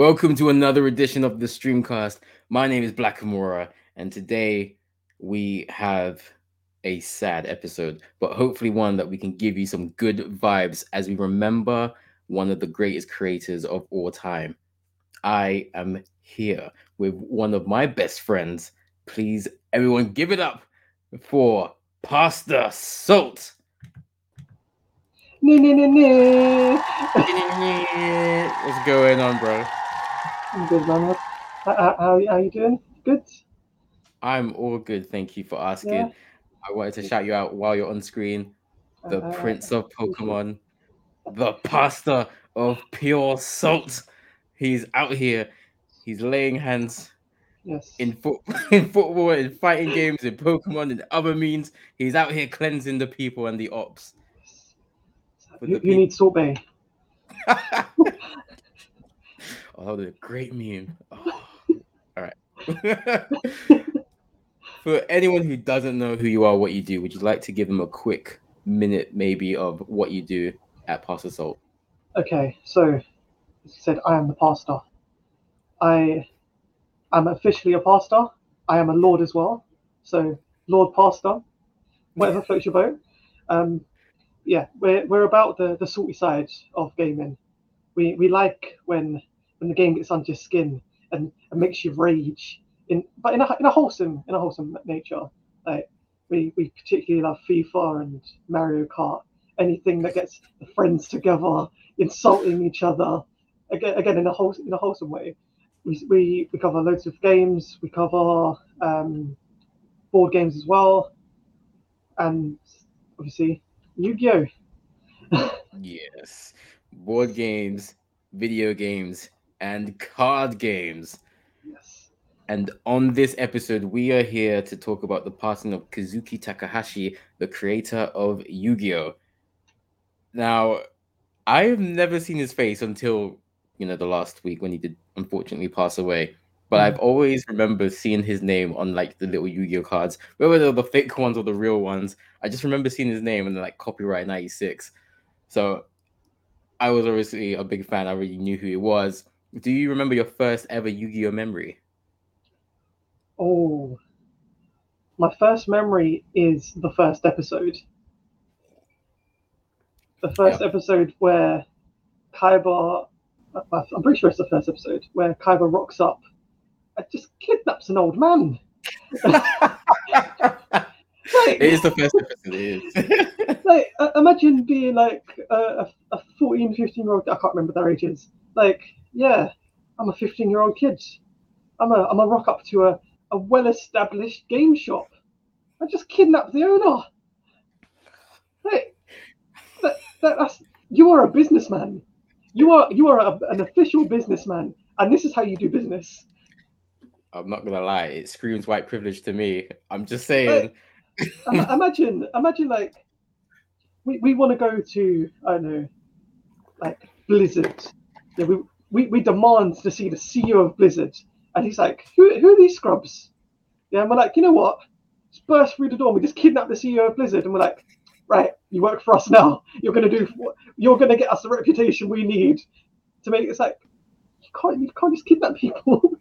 Welcome to another edition of the Streamcast. My name is Black Amora, and today we have a sad episode, but hopefully one that we can give you some good vibes as we remember one of the greatest creators of all time. I am here with one of my best friends. Please, everyone, give it up for Pastor Salt. What's going on, bro? Good, man. How, how, how you doing? Good? I'm all good. Thank you for asking. Yeah. I wanted to shout you out while you're on screen. The Uh, Prince of Pokemon, the Pastor of Pure Salt. He's out here. He's laying hands Yes. in foot in football, in fighting games, in Pokemon, and other means. He's out here cleansing the people and the ops. You, the you need Salt Bae. oh, the great meme. Oh, All right. For anyone who doesn't know who you are, what you do, would you like to give them a quick minute, maybe, of what you do at Pastor Salt? Okay, so as you said, I am the pastor. I am officially a pastor. I am a lord as well. So Lord Pastor, whatever floats your boat. Um, yeah, we're we're about the, the salty side of gaming. We we like when when the game gets under your skin and, and makes you rage in but in a in a wholesome in a wholesome nature. Like we, we particularly love FIFA and Mario Kart. Anything that gets the friends together, insulting each other, again again in a whole in a wholesome way. We, we, we cover loads of games. We cover um, board games as well, and obviously Yu-Gi-Oh. Yes. Board games, video games, and card games. Yes. And on this episode, we are here to talk about the passing of Kazuki Takahashi, the creator of Yu Gi Oh! Now, I've never seen his face until, you know, the last week when he did unfortunately pass away. But Mm. I've always remembered seeing his name on like the little Yu Gi Oh! cards, whether they're the fake ones or the real ones. I just remember seeing his name and like copyright 96. So I was obviously a big fan. I already knew who he was. Do you remember your first ever Yu Gi Oh! memory? Oh, my first memory is the first episode. The first episode where Kaiba, I'm pretty sure it's the first episode where Kaiba rocks up and just kidnaps an old man. Like, It is the first episode. It is. like uh, imagine being like a, a, a 14 15 year old i can't remember their ages like yeah i'm a 15 year old kid. I'm a i'm a rock up to a, a well established game shop. I just kidnapped the owner. Like that, that, that's you are a businessman. You are you are a, an official businessman and this is how you do business. I'm not gonna lie, it screams white privilege to me. I'm just saying. Ima- imagine imagine like we, we want to go to i don't know like blizzard. Yeah, we, we we demand to see the ceo of blizzard. And he's like who, who are these scrubs? Yeah and we're like you know what? Just burst through the door we just kidnap the ceo of blizzard. And we're like right you work for us now. You're going to do you're going to get us the reputation we need to make it's like you can't you can't just kidnap people.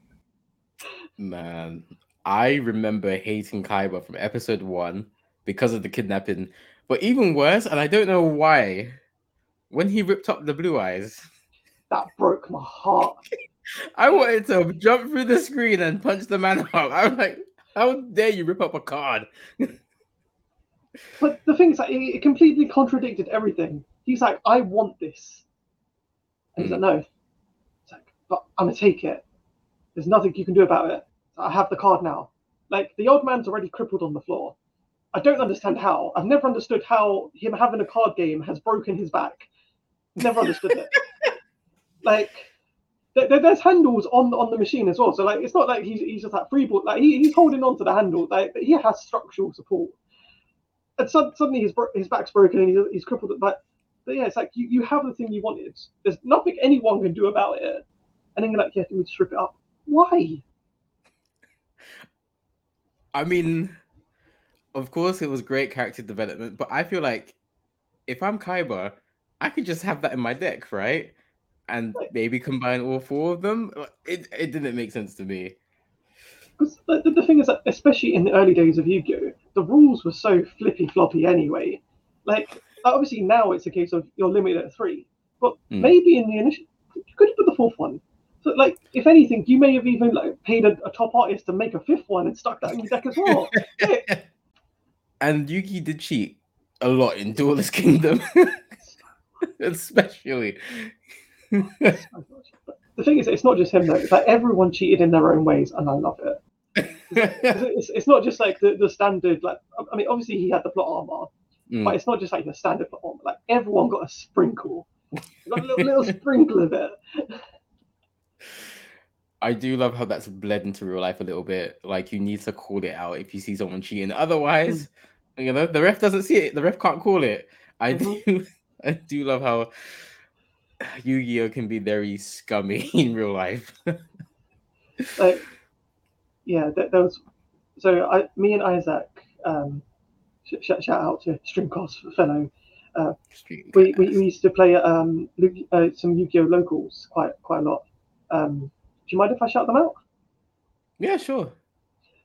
Man, I remember hating Kaiba from episode one because of the kidnapping. But even worse, and I don't know why, when he ripped up the blue eyes, that broke my heart I wanted to jump through the screen and punch the man up. I was like, how dare you rip up a card? But the thing is, like, it, completely contradicted everything. He's like, I want this. And he's like, hmm. no. It's like, but I'm going to take it. There's nothing you can do about it. I have the card now. Like, the old man's already crippled on the floor. I don't understand how. I've never understood how him having a card game has broken his back. Never understood it. like, there, there- there's handles on on the machine as well. So like, it's not like he's, he's just like freeboard. Like he, he's holding on to the handle. Like he has structural support. And sud suddenly his his back's broken and he's, he's crippled. But but yeah, it's like you, you have the thing you wanted. There's nothing anyone can do about it. And then you're like, yeah, we just rip it up. Why? I mean, of course, it was great character development, but I feel like if I'm Kaiba, I could just have that in my deck, right? And maybe combine all four of them. It it didn't make sense to me. Because the, the thing is that, especially in the early days of Yu-Gi-Oh, the rules were so flippy floppy anyway. Like obviously now it's a case of you're limited at three, but Hmm. maybe in the initial you could have put the fourth one. So like if anything, you may have even like paid a, a top artist to make a fifth one and stuck that in your deck as well. Yeah. and Yugi did cheat a lot in Duelist Kingdom, especially. the thing is, it's not just him though. It's like everyone cheated in their own ways, and I love it. It's, it's not just like the, the standard. Like I mean, obviously he had the plot armor, Mm. but it's not just like the standard plot armor. Like everyone got a sprinkle, got a little, little sprinkle of it. I do love how that's bled into real life a little bit. Like you need to call it out if you see someone cheating. Otherwise, you know, the ref doesn't see it. The ref can't call it. I Mhm. do I do love how Yu-Gi-Oh can be very scummy in real life. Like, yeah, that, there was. So I, me and Isaac, um, sh- sh- shout out to Streamcast fellow. Street We, we, we used to play um, uh, some Yu-Gi-Oh locals quite quite a lot. Um, do you mind if I shout them out? Yeah, sure.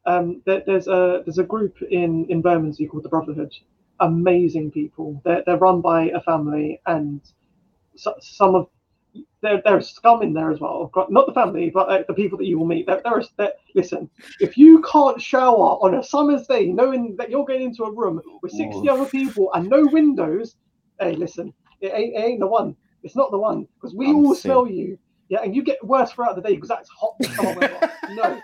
um, there, there's a there's a group in in Bermondsey called the Brotherhood. Amazing people. They're they're run by a family, and so, some of there there's scum in there as well. Not the family, but uh, the people that you will meet. There, there is there, listen. If you can't shower on a summer's day, knowing that you're getting into a room with sixty Oof. other people and no windows, hey, listen, it ain't, it ain't the one. It's not the one because we I'm all sick. smell you. Yeah, and you get worse throughout the day because that's hot. weather. no,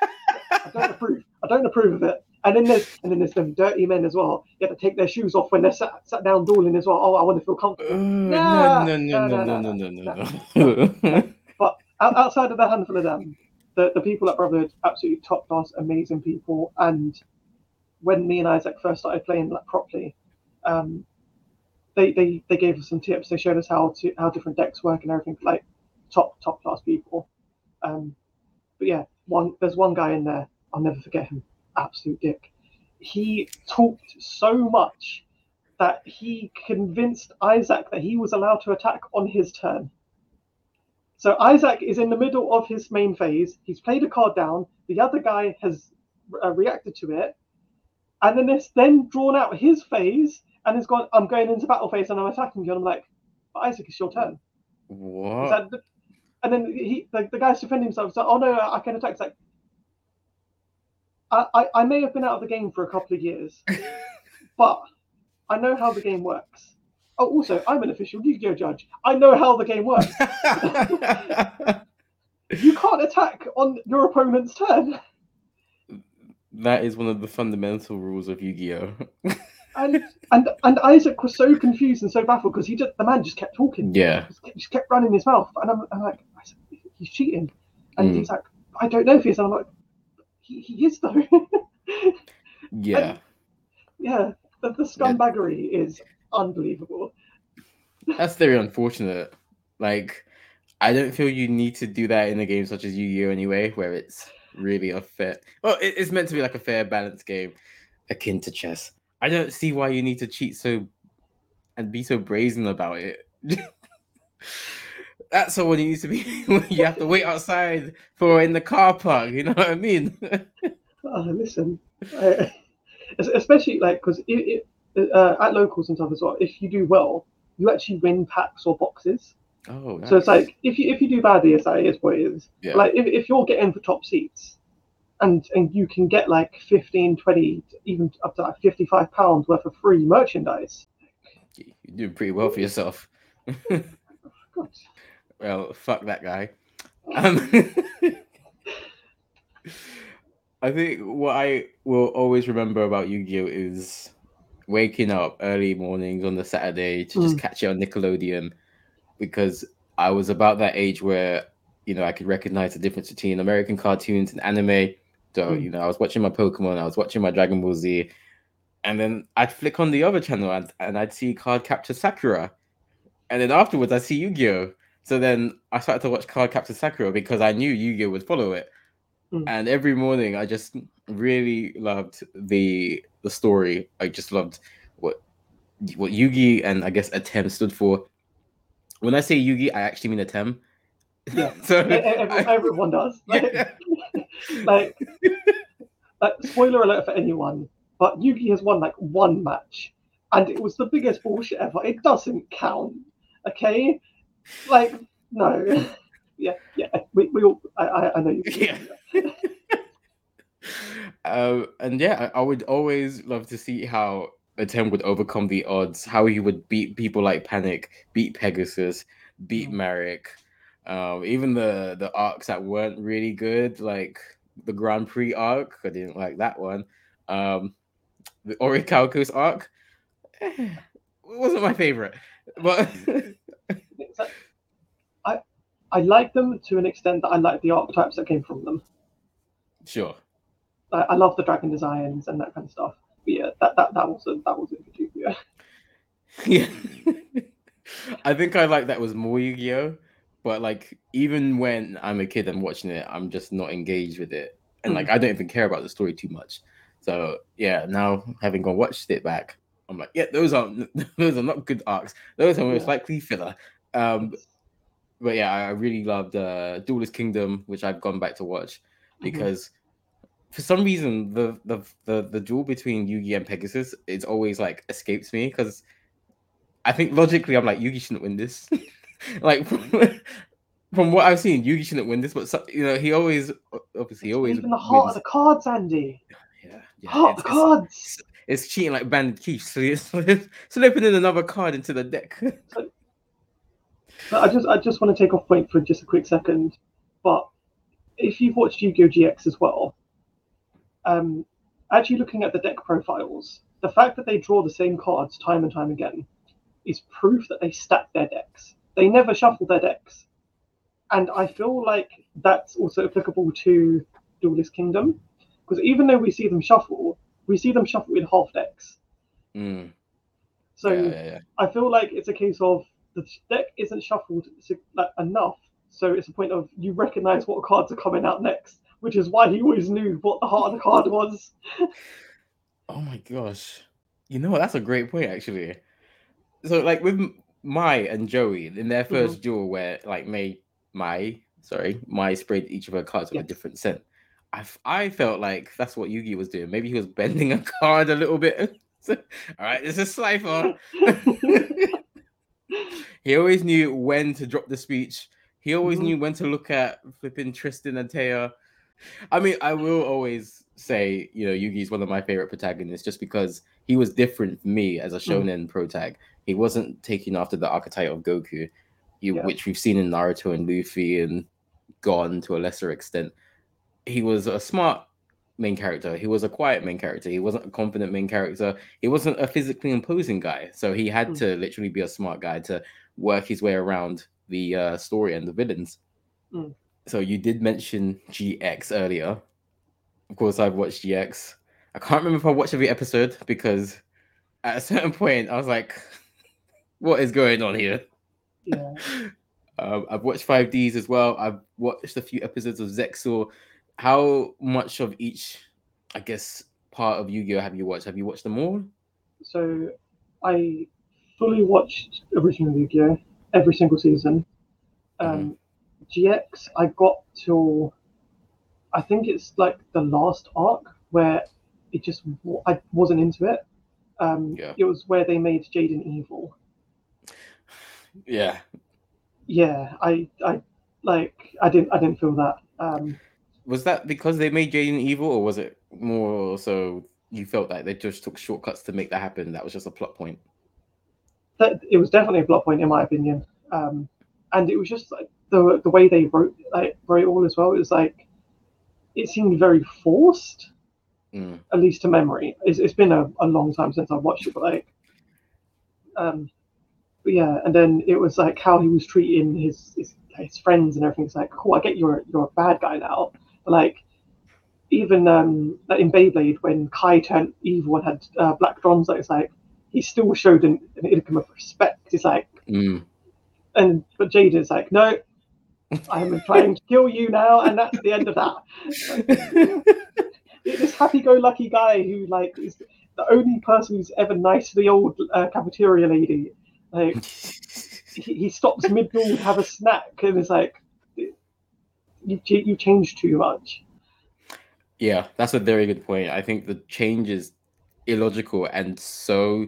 I don't approve. I don't approve of it. And then there's and then there's some dirty men as well. You have to take their shoes off when they're sat, sat down dueling as well. Oh, I want to feel comfortable. Uh, no, no, no, no, no, no, no, no. But outside of the handful of them, the, the people at Brotherhood absolutely top class, amazing people. And when me and Isaac first started playing like properly, um, they, they they gave us some tips. They showed us how to how different decks work and everything. Like top top class people. Um, but yeah, one there's one guy in there. I'll never forget him. Absolute dick. He talked so much that he convinced Isaac that he was allowed to attack on his turn. So Isaac is in the middle of his main phase. He's played a card down. The other guy has uh, reacted to it, and then it's then drawn out his phase and has gone. I'm going into battle phase and I'm attacking you. And I'm like, but Isaac, it's your turn. What? and then he, the, the guy's defending himself. So, oh no, I can attack. It's like, I, I, I may have been out of the game for a couple of years, but I know how the game works. Oh, also, I'm an official Yu-Gi-Oh judge. I know how the game works. You can't attack on your opponent's turn. that is one of the fundamental rules of Yu-Gi-Oh. And and and Isaac was so confused and so baffled because he just the man just kept talking. Yeah. Just kept, just kept running his mouth, and I'm, I'm like, he's cheating, and Mm. he's like, I don't know if he's. And I'm like, he, is though. Yeah. yeah, the, the scumbaggery is unbelievable. That's very unfortunate. Like, I don't feel you need to do that in a game such as Yu-Gi-Oh! anyway, where it's really a unfair. Well, it- it's meant to be like a fair, balanced game, akin to chess. I don't see why you need to cheat so and be so brazen about it. That's all it needs to be. you have to wait outside for in the car park. You know what I mean? Oh, listen, I, especially like because it, it, uh, at locals and stuff as well. If you do well, you actually win packs or boxes. oh, So it's like if you if you do badly, it's like it is what it is. yeah. Like if, if you're getting for top seats, and and you can get like 15, 20, even up to like 55 pounds worth of free merchandise. you're doing pretty well for yourself. God. Well, fuck that guy. Um, I think what I will always remember about Yu-Gi-Oh is waking up early mornings on the Saturday to just Mm. catch it on Nickelodeon because I was about that age where you know I could recognize the difference between American cartoons and anime. So Mm. you know I was watching my Pokemon, I was watching my Dragon Ball Z, and then I'd flick on the other channel and, and I'd see Cardcaptor Sakura, and then afterwards I'd see Yu-Gi-Oh. So then I started to watch Cardcaptor Sakura because I knew Yu-Gi-Oh would follow it. Mm. And every morning I just really loved the the story. I just loved what what Yugi and I guess Atem stood for. When I say Yugi, I actually mean Atem. Yeah. so everyone does. Like, yeah. like, like, spoiler alert for anyone, but Yugi has won like one match, and it was the biggest bullshit ever. It doesn't count, okay? Like, no. Yeah, yeah. We, we all. I, I, know you. Yeah. um, and yeah, I, I would always love to see how Atem would overcome the odds, how he would beat people like Panik, beat Pegasus, beat Mm. Marik, um, even the the arcs that weren't really good, like the Grand Prix arc. I didn't like that one. Um, the Orichalcos arc eh, it wasn't my favorite, but Like- I, I like them to an extent that I like the archetypes that came from them. sure. I, I love the dragon designs and that kind of stuff. But yeah, that that that was a, that was a good yeah. Yeah. I think I like that was more Yu-Gi-Oh! But like even when I'm a kid and watching it, I'm just not engaged with it. And like hmm. I don't even care about the story too much. So yeah, now having gone watched it back, I'm like, yeah, those are those are not good arcs. Those are most Yeah. likely filler. Um but yeah, I really loved uh Duelist Kingdom, which I've gone back to watch Mhm. because for some reason the the the, the duel between Yugi and Pegasus it's always like escapes me because I think logically I'm like Yugi shouldn't win this. like from, from what I've seen, Yugi shouldn't win this, but so, you know he always obviously he always even the heart wins. of the cards, Andy. yeah, yeah. Heart of the cards. it's, it's cheating like Bandit Keith, so it's slip, slipping in another card into the deck. But I just I just want to take off point for just a quick second. But if you've watched Yu-Gi-Oh! GX as well, um, actually looking at the deck profiles, the fact that they draw the same cards time and time again is proof that they stack their decks. They never shuffle their decks. And I feel like that's also applicable to Duelist Kingdom. Because even though we see them shuffle, we see them shuffle in half decks. Mm, So yeah, yeah, yeah. I feel like it's a case of the deck isn't shuffled like, enough, so it's a point of you recognize what cards are coming out next, which is why he always knew what the heart of the card was. Oh my gosh. You know what? That's a great point, actually. So, like with Mai and Joey in their mm-hmm. 1st duel, where like May, Mai, sorry, Mai sprayed each of her cards with Yeah. a different scent. I, I felt like that's what Yugi was doing. Maybe he was bending a card a little bit. All right, this is Slifer. He always knew when to drop the speech. He always Mhm. knew when to look at flipping Tristan and Téa. I mean, I will always say, you know, Yugi's one of my favorite protagonists just because he was different for me as a Mm. shonen protag. He wasn't taking after the archetype of Goku, you, Yeah. which we've seen in Naruto and Luffy and Gon to a lesser extent. He was a smart main character. He was a quiet main character. He wasn't a confident main character. He wasn't a physically imposing guy. So he had Mm. to literally be a smart guy to work his way around the uh, story and the villains. Mm. So you did mention GX earlier. Of course, I've watched GX. I can't remember if I watched every episode because at a certain point I was like, "What is going on here?" yeah. Um, I've watched 5Ds as well. I've watched a few episodes of Zexal. How much of each, I guess, part of Yu-Gi-Oh have you watched? Have you watched them all? So I fully watched original Yu-Gi-Oh! every single season. Um, GX, I got to, I think it's like the last arc where it just I wasn't into it. Um, Yeah. It was where they made Jaden evil. Yeah, Yeah, I I like I didn't I didn't feel that. Um, was that because they made Jaden evil, or was it more so you felt like they just took shortcuts to make that happen? That was just a plot point. That it was definitely a plot point in my opinion. Um, and it was just like the the way they wrote like wrote it all as well. It was like it seemed very forced, Mm. at least to memory. It's, it's been a, a long time since I've watched it, but like, um, but yeah. And then it was like how he was treating his his, his friends and everything. It's like, cool, I get you're you're a bad guy now, but like. Even um, in Beyblade, when Kai turned evil and had uh, Black Dranzer, it's like he still showed an, an income of respect. He's like, Mm. and but Jade is like, no, I'm trying to kill you now, and that's the end of that. This happy-go-lucky guy who like is the only person who's ever nice to the old uh, cafeteria lady. Like he, he stops mid-duel to have a snack, and it's like, you you change too much. Yeah, that's a very good point. I think the change is illogical and so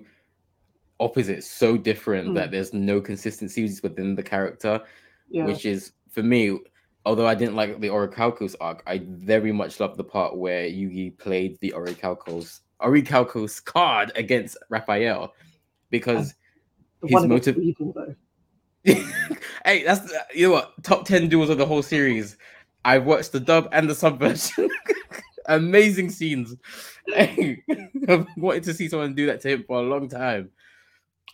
opposite, so different Mm. that there's no consistencies within the character, Yeah, which is for me. Although I didn't like the Orichalcos arc, I very much loved the part where Yugi played the Orichalcos Orichalcos card against Raphael because the his motive- hey, that's you know what top ten duels of the whole series. I've watched the dub and the sub version. Amazing scenes. I've wanted to see someone do that to him for a long time.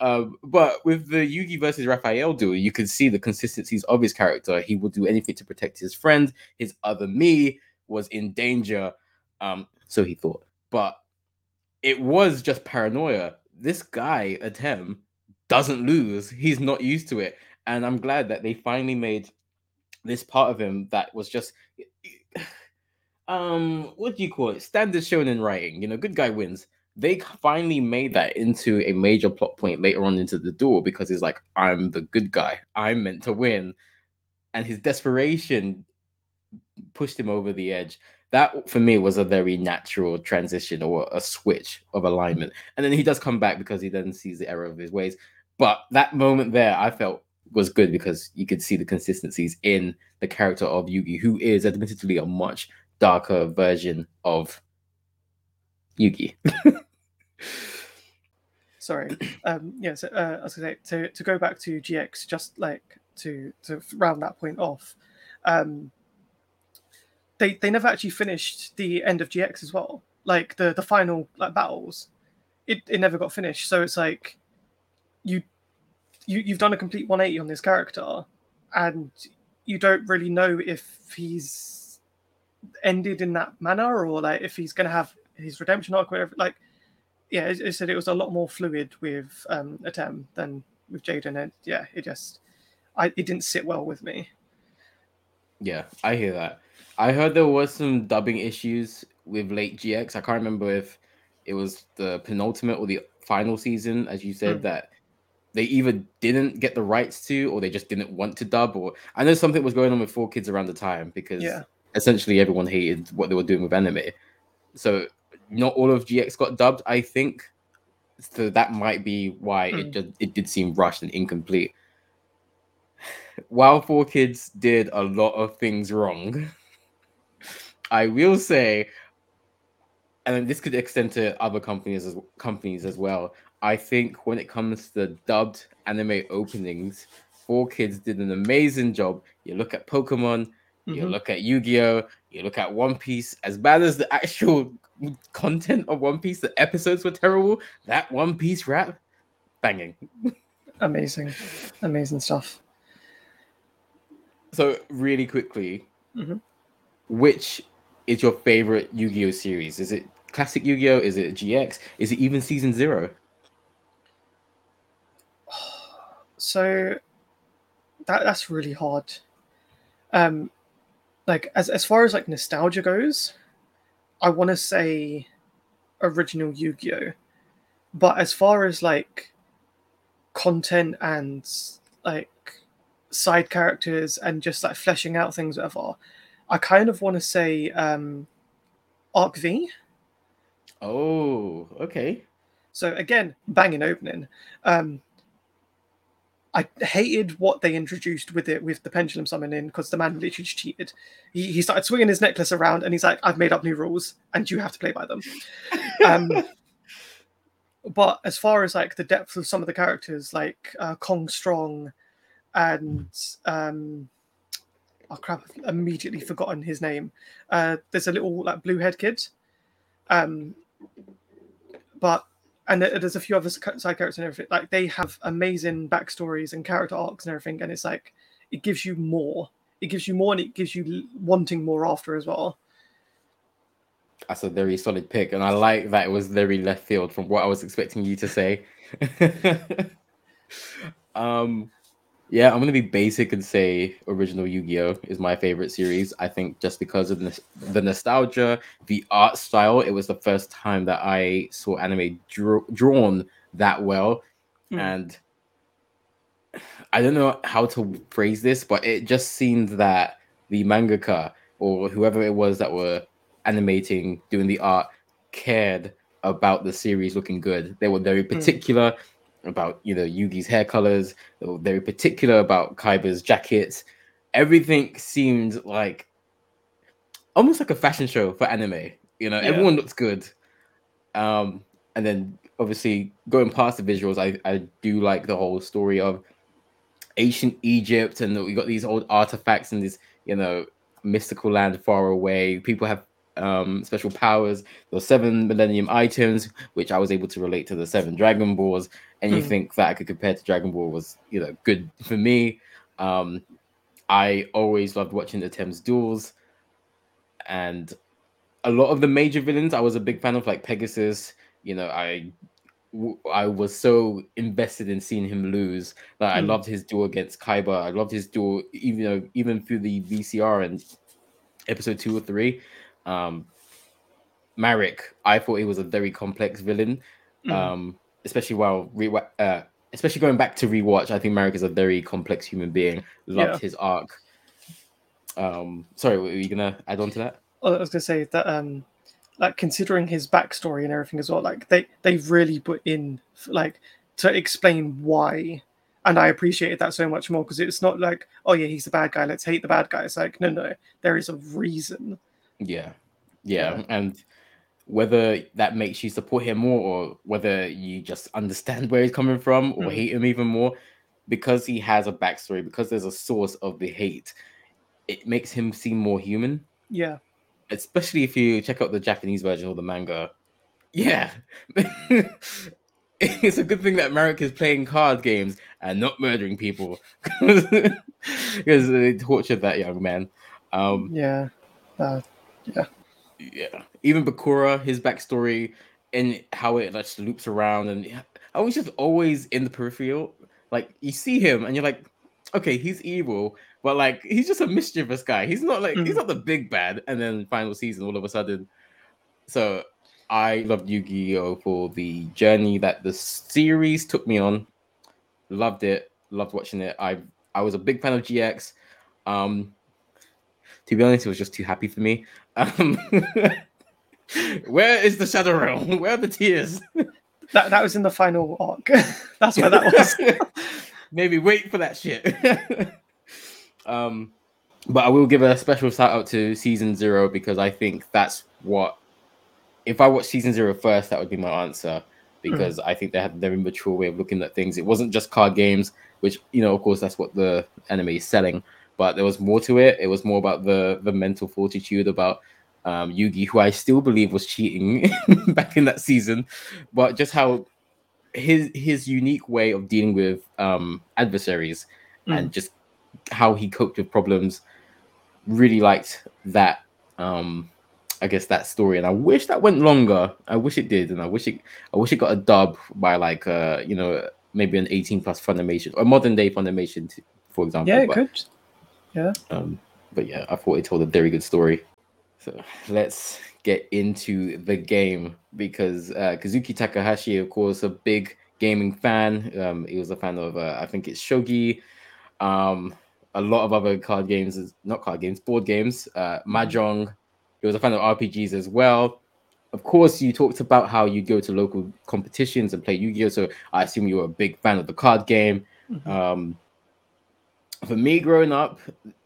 Um, but with the Yugi versus Raphael duel, you can see the consistencies of his character. He will do anything to protect his friend. His other me was in danger. Um, so he thought. But it was just paranoia. This guy, Atem, doesn't lose. He's not used to it. And I'm glad that they finally made this part of him that was just um what do you call it? Standard shonen writing. You know, good guy wins. They finally made that into a major plot point later on into the duel because he's like, I'm the good guy. I'm meant to win. And his desperation pushed him over the edge. That for me was a very natural transition or a switch of alignment. And then he does come back because he then sees the error of his ways. But that moment there, I felt was good because you could see the consistencies in the character of Yugi, who is admittedly a much darker version of Yugi. Sorry. Um, yeah, so uh, I was say to, to go back to GX, just like to to round that point off. Um, they they never actually finished the end of GX as well. Like the the final like battles, it, it never got finished. So it's like you you you've done a complete 180 on this character, and you don't really know if he's ended in that manner or like if he's gonna have his redemption arc, whatever. Like yeah, it, it said it was a lot more fluid with um Atem than with Jaden, and yeah, it just I it didn't sit well with me. Yeah, I hear that. I heard there was some dubbing issues with late GX. I can't remember if it was the penultimate or the final season, as you said, Hmm. that they either didn't get the rights to or they just didn't want to dub. Or I know something was going on with Four Kids around the time because Yeah. Essentially everyone hated what they were doing with anime. So not all of GX got dubbed, I think. So that might be why it Hmm. just it did seem rushed and incomplete. While Four Kids did a lot of things wrong, I will say, and this could extend to other companies as companies as well. I think when it comes to dubbed anime openings, Four Kids did an amazing job. You look at Pokemon, you Mhm. look at Yu-Gi-Oh, you look at One Piece. As bad as the actual content of One Piece, the episodes were terrible. That One Piece rap, banging. Amazing, amazing stuff. So really quickly, Mhm. which is your favorite Yu-Gi-Oh series? Is it classic Yu-Gi-Oh? Is it GX? Is it even season zero? So that that's really hard. Um, like as as far as like nostalgia goes, I want to say original Yu-Gi-Oh, but as far as like content and like side characters and just like fleshing out things, whatever, I kind of want to say um, Arc V. Oh, okay. So again, banging opening. Um, I hated what they introduced with it with the pendulum summoning because the man literally just cheated. He, he started swinging his necklace around and he's like, "I've made up new rules and you have to play by them." um, but as far as like the depth of some of the characters, like uh, Gong Strong and um, oh crap, I've immediately forgotten his name. Uh, there's a little like blue head kid. Um, but and there's a few other side characters and everything. Like they have amazing backstories and character arcs and everything, and it's like it gives you more. It gives you more, and it gives you wanting more after as well. That's a very solid pick, and I like that it was very left field from what I was expecting you to say. um, yeah, I'm gonna be basic and say original Yu-Gi-Oh is my favorite series. I think just because of the, the nostalgia, the art style. It was the first time that I saw anime draw, drawn that well, Mm. and I don't know how to phrase this, but it just seemed that the mangaka or whoever it was that were animating, doing the art, cared about the series looking good. They were very particular mm. About you know Yugi's hair colors. Very particular about Kaiba's jackets. Everything seemed like almost like a fashion show for anime. You know, yeah. everyone looks good. Um, and then obviously going past the visuals, I, I do like the whole story of ancient Egypt, and we got these old artifacts and this, you know, mystical land far away. People have um, special powers. Those seven Millennium items, which I was able to relate to the seven Dragon Balls. Anything mm. that I could compare to Dragon Ball was, you know, good for me. Um, I always loved watching the Thames duels, and a lot of the major villains I was a big fan of, like Pegasus. You know, I I was so invested in seeing him lose. Like, mm. I hmm. loved his duel against Kaiba. I loved his duel, even though, even through the VCR and episode two or three. Um, Marik, I thought he was a very complex villain, mm. um, especially while re- uh, especially going back to rewatch. I think Marik is a very complex human being. Loved yeah. his arc. Um, sorry, were you gonna add on to that? I was gonna say that um, like considering his backstory and everything as well, like they they've really put in like to explain why. And I appreciated that so much more because it's not like, oh yeah, he's the bad guy. Let's hate the bad guy. It's like, no, no, there is a reason yeah. yeah. Yeah. And whether that makes you support him more or whether you just understand where he's coming from or mm. hate him even more, because he has a backstory, because there's a source of the hate, it makes him seem more human. Yeah. Especially if you check out the Japanese version of the manga. Yeah. it's a good thing that Marik is playing card games and not murdering people because they tortured that young man. Um, yeah. Uh, yeah. Yeah. Even Bakura, his backstory and how it like loops around and I was just always in the peripheral. Like you see him and you're like, okay, he's evil, but like he's just a mischievous guy. He's not like mm. he's not the big bad. And then final season, all of a sudden. So I loved Yu-Gi-Oh! for the journey that the series took me on. Loved it. Loved watching it. I I was a big fan of GX. Um, to be honest, it was just too happy for me. Um, where is the shadow realm? Where are the tears? That that was in the final arc. That's where that was. Maybe wait for that shit. um, but I will give a special shout out to season zero because I think that's what. If I watch season zero first, that would be my answer because mm. I think they had very mature way of looking at things. It wasn't just card games, which you know, of course, that's what the anime is selling but there was more to it. It was more about the the mental fortitude about um, Yugi, who I still believe was cheating back in that season, but just how his his unique way of dealing with um, adversaries mm. and just how he coped with problems. Really liked that. Um, I guess that story, and I wish that went longer. I wish it did, and I wish it. I wish it got a dub by like uh, you know maybe an eighteen plus Funimation or modern day Funimation, for example. Yeah, it but, could. Yeah. Um, but yeah, I thought it told a very good story. So let's get into the game because uh, Kazuki Takahashi, of course, a big gaming fan. Um, he was a fan of, uh, I think it's Shogi, um, a lot of other card games, not card games, board games, uh, Mahjong. He was a fan of RPGs as well. Of course, you talked about how you go to local competitions and play Yu Gi Oh! So I assume you were a big fan of the card game. Mm-hmm. Um, for me growing up,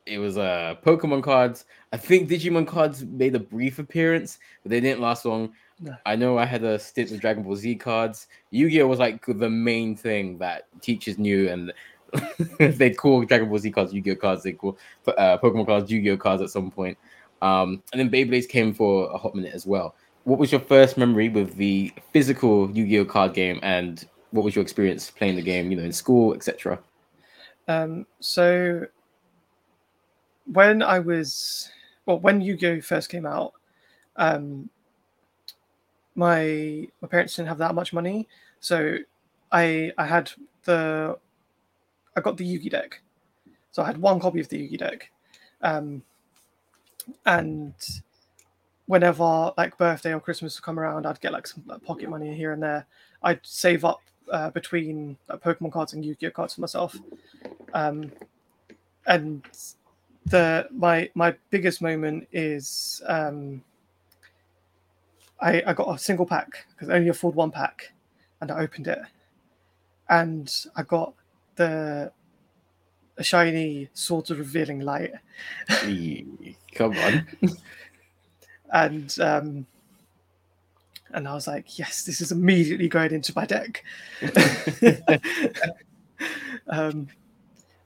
it was uh Pokemon cards. I think Digimon cards made a brief appearance, but they didn't last long. No. I know I had a stint with Dragon Ball Z cards. Yu-Gi-Oh was like the main thing that teachers knew, and they'd call Dragon Ball Z cards Yu-Gi-Oh cards. They call uh, Pokemon cards Yu-Gi-Oh cards at some point. Um, and then Beyblades came for a hot minute as well. What was your first memory with the physical Yu-Gi-Oh card game, and what was your experience playing the game? You know, in school, etc. Um, so when I was well, when Yu-Gi-Oh! first came out, um, my my parents didn't have that much money, so I I had the I got the Yugi deck, so I had one copy of the Yugi deck, um, and whenever like birthday or Christmas would come around, I'd get like some like, pocket money here and there. I'd save up uh, between Pokemon cards and Yu-Gi-Oh! cards for myself, um, and the my my biggest moment is um, I I got a single pack because I only afford one pack, and I opened it, and I got the a shiny Swords of Revealing Light, Come on. and um, and I was like, yes, this is immediately going into my deck. um,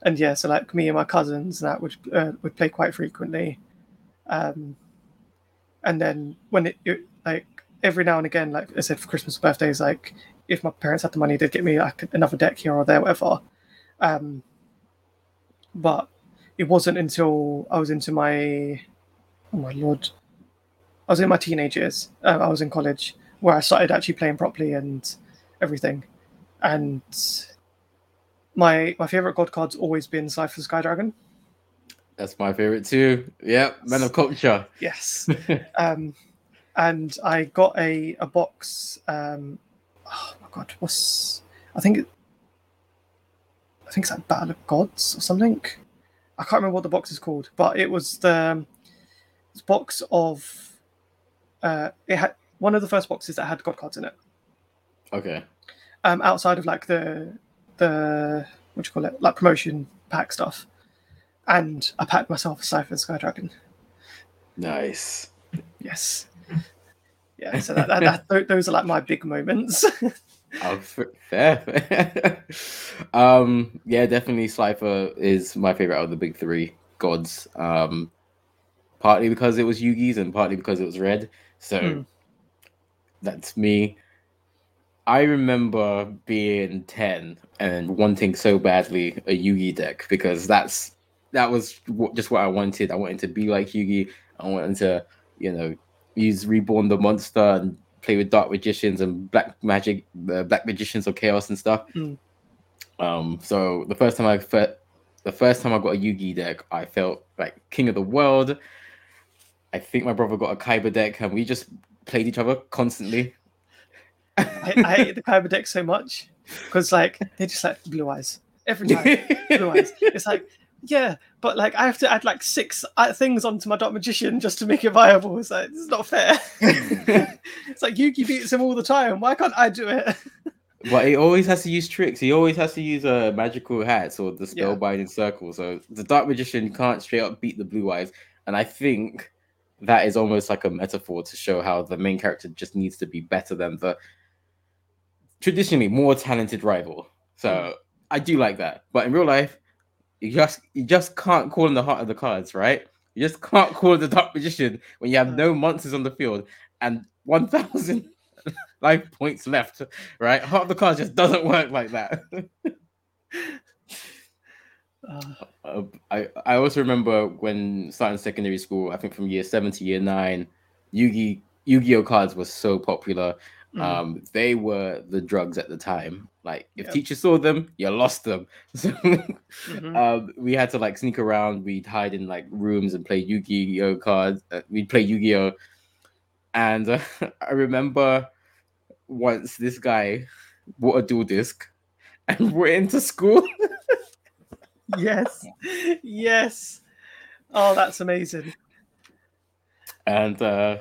and yeah, so like me and my cousins that would uh, would play quite frequently, um, and then when it, it like every now and again, like I said for Christmas birthdays, like if my parents had the money, they'd get me like another deck here or there, whatever. Um, but it wasn't until I was into my oh my lord, I was in my teenage years. Uh, I was in college where I started actually playing properly and everything, and my my favorite god card's always been Slifer Sky Dragon. That's my favorite too. Yep, Men of culture. Yes. um, and I got a a box. Um, oh my god, what's I think it, I think it's like Battle of Gods or something. I can't remember what the box is called, but it was the this box of uh, it had one of the first boxes that had god cards in it. Okay. Um, outside of like the the what do you call it, like promotion pack stuff, and I packed myself a Slifer Sky Dragon. Nice. Yes. Yeah, so that, that, that, tho- those are like my big moments. Oh, fair. um, yeah, definitely Slifer is my favorite out of the big three gods. Um, partly because it was Yugi's and partly because it was red. So Hmm. that's me. I remember being 10 and wanting so badly a Yugi deck because that's that was just what I wanted. I wanted to be like Yugi. I wanted to, you know, use Reborn the Monster and play with Dark Magicians and Black Magic, the Black Magicians of Chaos and stuff. Mm. Um, so the first time I fe- the first time I got a Yugi deck, I felt like king of the world. I think my brother got a Kaiba deck, and we just played each other constantly. I, I hate the Kaiba deck so much because like they're just like blue eyes every time. blue eyes. It's like yeah, but like I have to add like six uh, things onto my Dark Magician just to make it viable. It's like this is not fair. it's like Yugi beats him all the time. Why can't I do it? But he always has to use tricks. He always has to use a uh, magical hats or the Yeah. spellbinding circle. So the dark magician can't straight up beat the blue eyes. And I think that is almost like a metaphor to show how the main character just needs to be better than the traditionally more talented rival. So Mm. I do like that. But in real life, you just you just can't call in the heart of the cards, right? You just can't call the dark magician when you have no monsters on the field and one thousand life points left, right? Heart of the cards just doesn't work like that. Uh, Uh, I I also remember when starting secondary school, I think from year seven to year nine, Yugi Yu-Gi-Oh cards were so popular. Mm, Um, they were the drugs at the time. Like if Yep. teachers saw them, you lost them. So mhm. um, we had to like sneak around. We'd hide in like rooms and play Yu-Gi-Oh cards. Uh, we'd play Yu-Gi-Oh, and uh, I remember once this guy bought a Duel Disk and it into school. yes, yes. Oh, that's amazing. and uh,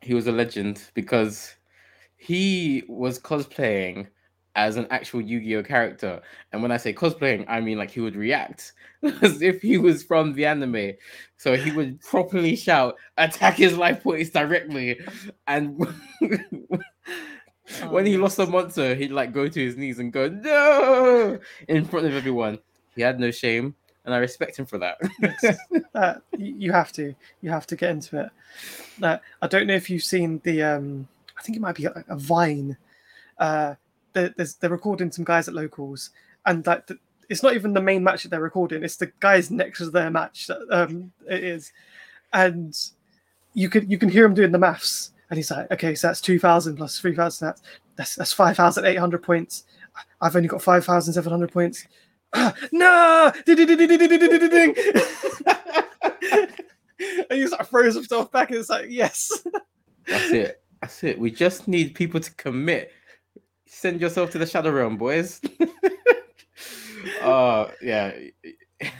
he was a legend because he was cosplaying as an actual Yu-Gi-Oh character. And when I say cosplaying, I mean like he would react as if he was from the anime. So he would properly shout, "Attack his life points directly!" And when he Oh, lost a monster, he'd like go to his knees and go, "No!" in front of everyone. He had no shame, and I respect him for that. Yes. Uh, you, have to, you have to get into it. Uh, I don't know if you've seen the, um, I think it might be a, a Vine. Uh, there's they're recording some guys at locals, and like the, it's not even the main match that they're recording; it's the guys next to their match that um, it is, and you can you can hear him doing the maths, and he's like, okay, so that's two thousand plus three thousand, that's that's that's five thousand eight hundred points. I've only got five thousand seven hundred points. no! And he just like throws himself back and it's like, yes. That's it. That's it. We just need people to commit. Send yourself to the shadow realm, boys. uh yeah.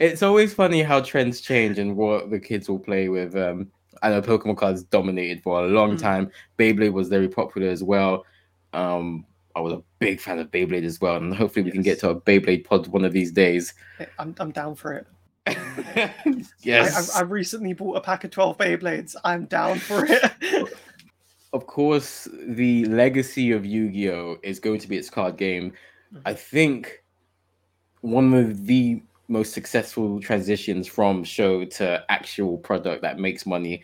it's always funny how trends change and what the kids will play with. Um, I know Pokemon cards dominated for a long Mm. time. Beyblade was very popular as well. Um, I was a big fan of Beyblade as well, and hopefully we can get to a Beyblade pod one of these days. I'm, I'm down for it. yes, I, I recently bought a pack of 12 Beyblades. I'm down for it. of course, the legacy of Yu-Gi-Oh is going to be its card game. I think one of the most successful transitions from show to actual product that makes money.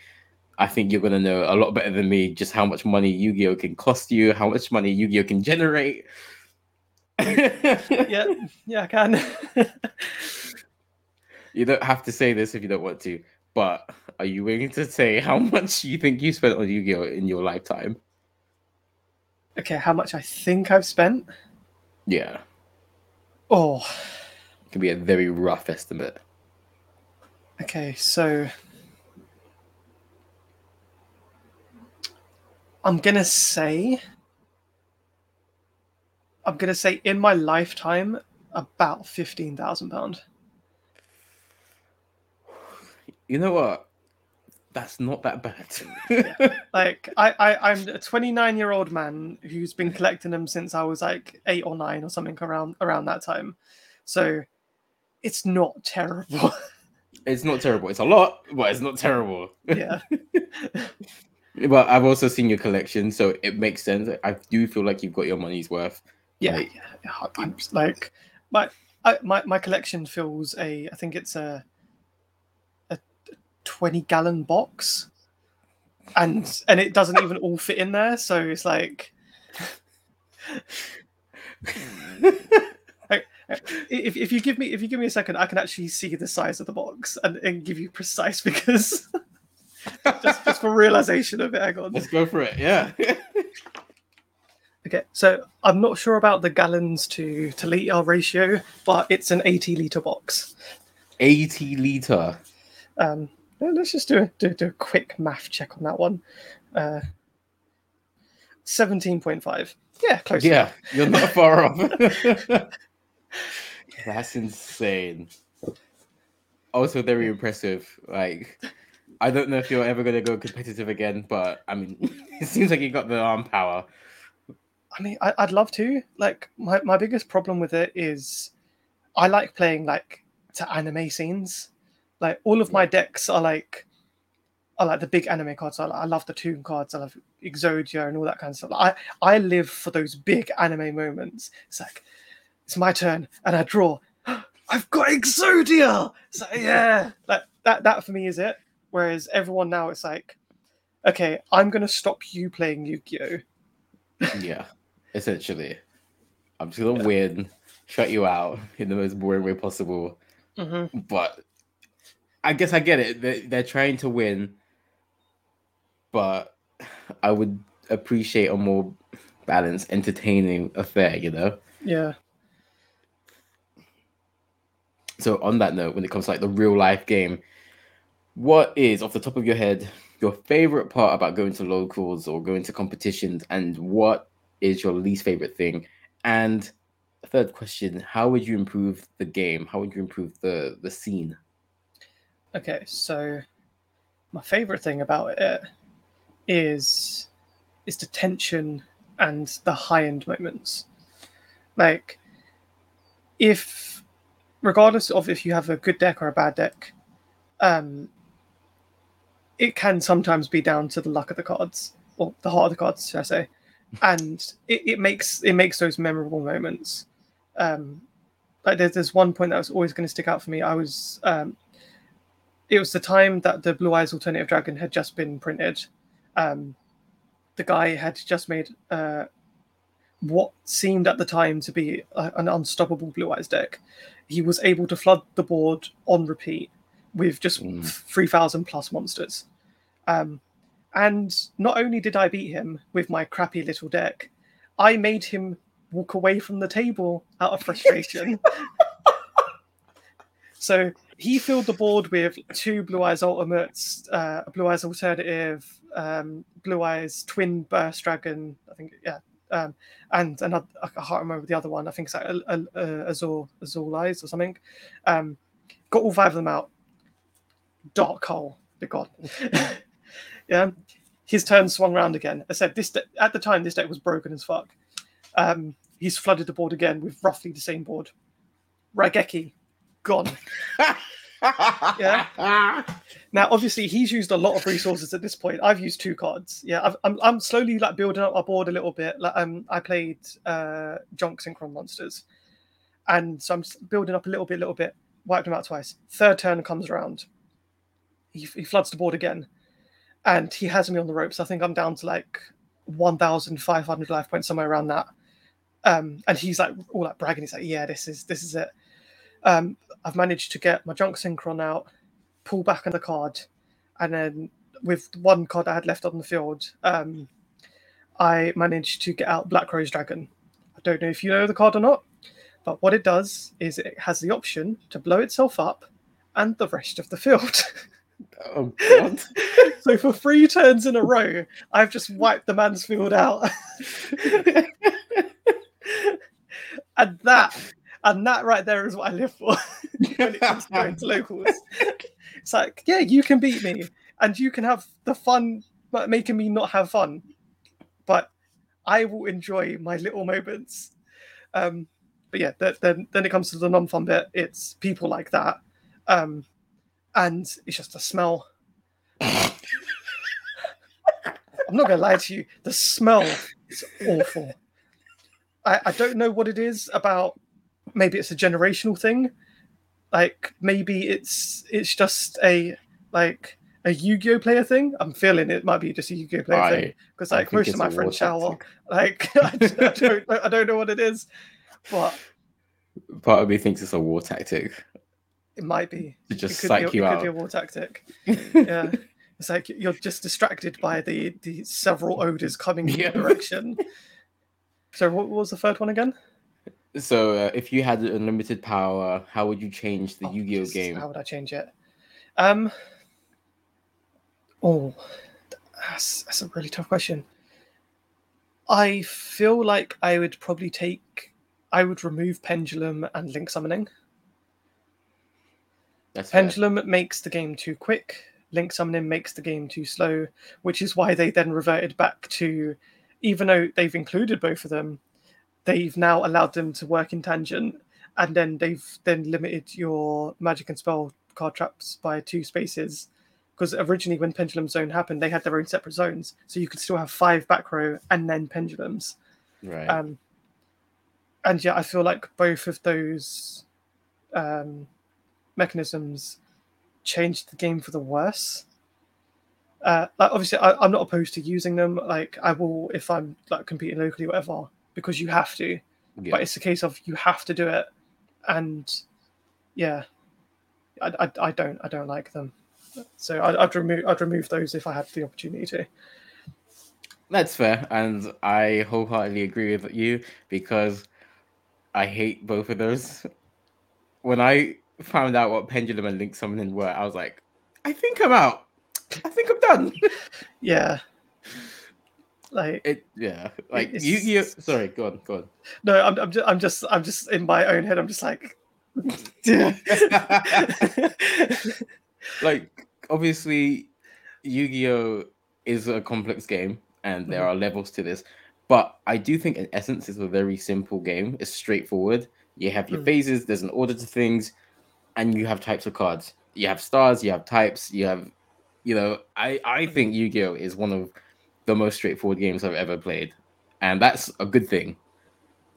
I think you're gonna know a lot better than me just how much money Yu-Gi-Oh can cost you, how much money Yu-Gi-Oh can generate. yeah, yeah, I can. You don't have to say this if you don't want to, but are you willing to say how much you think you spent on Yu-Gi-Oh in your lifetime? okay, how much I think I've spent? Yeah, Oh, it can be a very rough estimate. okay, so I'm gonna say I'm gonna say in my lifetime about fifteen thousand pound. You know what? That's not that bad. Like I, I I'm a 29 year old man who's been collecting them since I was like eight or nine or something around around that time. So it's not terrible. it's not terrible. It's a lot, but it's not terrible. yeah. But I've also seen your collection, so it makes sense. I do feel like you've got your money's worth. Yeah. Like- yeah. I'm like my I, my my collection fills a I think it's a 20 gallon box. And and it doesn't even all fit in there, so it's like if, if you give me if you give me a second, I can actually see the size of the box and, and give you precise figures. just, just for realization of it. Hang on. Let's go for it. Yeah. Okay, so I'm not sure about the gallons to to liter ratio, but it's an 80 liter box. 80 liter. Um, let's just do a, do, do a quick math check on that one. Uh, 17.5. Yeah, close. Yeah, you're not far off. That's insane. Also very impressive. Like I don't know if you're ever gonna go competitive again, but I mean it seems like you got the arm power. I mean, I, I'd love to. Like, my, my biggest problem with it is I like playing like to anime scenes. Like, all of my decks are like, I like the big anime cards. I, I love the Toon cards. I love Exodia and all that kind of stuff. I I live for those big anime moments. It's like, it's my turn, and I draw. I've got Exodia. So yeah, like that. That for me is it. Whereas everyone now, it's like, okay, I'm gonna stop you playing Yu-Gi-Oh. Yeah, essentially. I'm just gonna win, shut you out in the most boring way possible. Mm-hmm. But I guess I get it. They're, they're trying to win, but I would appreciate a more balanced, entertaining affair, you know? Yeah. So on that note, when it comes to like the real life game, what is off the top of your head your favorite part about going to locals or going to competitions, and what is your least favorite thing? And third question: How would you improve the game? How would you improve the the scene? Okay, so my favorite thing about it is is the tension and the high end moments. Like if regardless of if you have a good deck or a bad deck, um it can sometimes be down to the luck of the cards or the heart of the cards, should I say. And it, it makes it makes those memorable moments. Um like there's, there's one point that was always going to stick out for me. I was um it was the time that the Blue Eyes Alternative Dragon had just been printed. Um, the guy had just made uh, what seemed at the time to be a, an unstoppable Blue Eyes deck. He was able to flood the board on repeat with just Mm. 3,000 plus monsters. Um, and not only did I beat him with my crappy little deck, I made him walk away from the table out of frustration. So he filled the board with two Blue Eyes Ultimates, uh, a Blue Eyes Alternative, um, Blue Eyes Twin Burst Dragon, I think, yeah, um, and another, I can't remember the other one. I think it's like a, a, a Azor, Azure Eyes or something. Um, got all five of them out. Dark hole, the god. yeah, his turn swung round again. I said this de- at the time this deck was broken as fuck. Um, he's flooded the board again with roughly the same board. Raigeki, gone. Yeah. Now, obviously, he's used a lot of resources at this point. I've used two cards. Yeah, I've, I'm, I'm slowly like building up my board a little bit. Like, um, I played uh, Junk Synchron Monsters, and so I'm building up a little bit, little bit. Wiped him out twice. Third turn comes around. He, he floods the board again, and he has me on the ropes. I think I'm down to like 1,500 life points, somewhere around that. Um, and he's like all like bragging. He's like, "Yeah, this is this is it." Um, I've managed to get my junk synchron out, pull back on the card, and then with one card I had left on the field, um, I managed to get out Black Rose Dragon. I don't know if you know the card or not, but what it does is it has the option to blow itself up and the rest of the field. oh god. so for three turns in a row, I've just wiped the man's field out. and that and that right there is what I live for when it comes to going to locals. It's like, yeah, you can beat me and you can have the fun but making me not have fun. But I will enjoy my little moments. Um, but yeah, th- then then it comes to the non-fun bit. It's people like that, um, and it's just a smell. I'm not gonna lie to you. The smell is awful. I, I don't know what it is about. Maybe it's a generational thing. Like maybe it's it's just a like a Yu-Gi-Oh player thing. I'm feeling it might be just a Yu-Gi-Oh player thing because like most of my friends shower. tactic. Like I, I don't I don't know what it is, but Part of me thinks it's a war tactic it might be. to just it could, psych be, you it could be a war tactic. Yeah. It's like you're just distracted by the the several odors coming in Yeah. your direction. So what was the third one again? So, uh, if you had unlimited power, how would you change the Oh, Yu-Gi-Oh Jesus, game? How would I change it? Um. Oh, that's, that's a really tough question. I feel like I would probably take. I would remove pendulum and link summoning. That's fair. Pendulum makes the game too quick. Link summoning makes the game too slow, which is why they then reverted back to, even though they've included both of them, they've now allowed them to work in tangent, and then they've then limited your magic and spell card traps by two spaces. Because originally, when Pendulum Zone happened, they had their own separate zones, so you could still have five back row and then pendulums. Right. Um, and yeah, I feel like both of those um, mechanisms changed the game for the worse. Uh, like obviously, I, I'm not opposed to using them. Like I will if I'm like competing locally, whatever, because you have to. yeah. But it's a case of you have to do it, and yeah, I, I, I don't I don't like them. So I'd, I'd remove I'd remove those if I had the opportunity to. That's fair, and I wholeheartedly agree with you because I hate both of those. When I found out what pendulum and link summoning were, I was like, I think I'm out. I think I'm done. Yeah. Like It yeah, like you you sorry, go on, go on. No, I'm, I'm just, I'm just, I'm just in my own head. I'm just like, like obviously Yu-Gi-Oh is a complex game and there Mhm. are levels to this but I do think in essence it's a very simple game it's straightforward you have your Mm. phases there's an order to things and you have types of cards you have stars you have types you have you know I I think Yu-Gi-Oh is one of the most straightforward games I've ever played and that's a good thing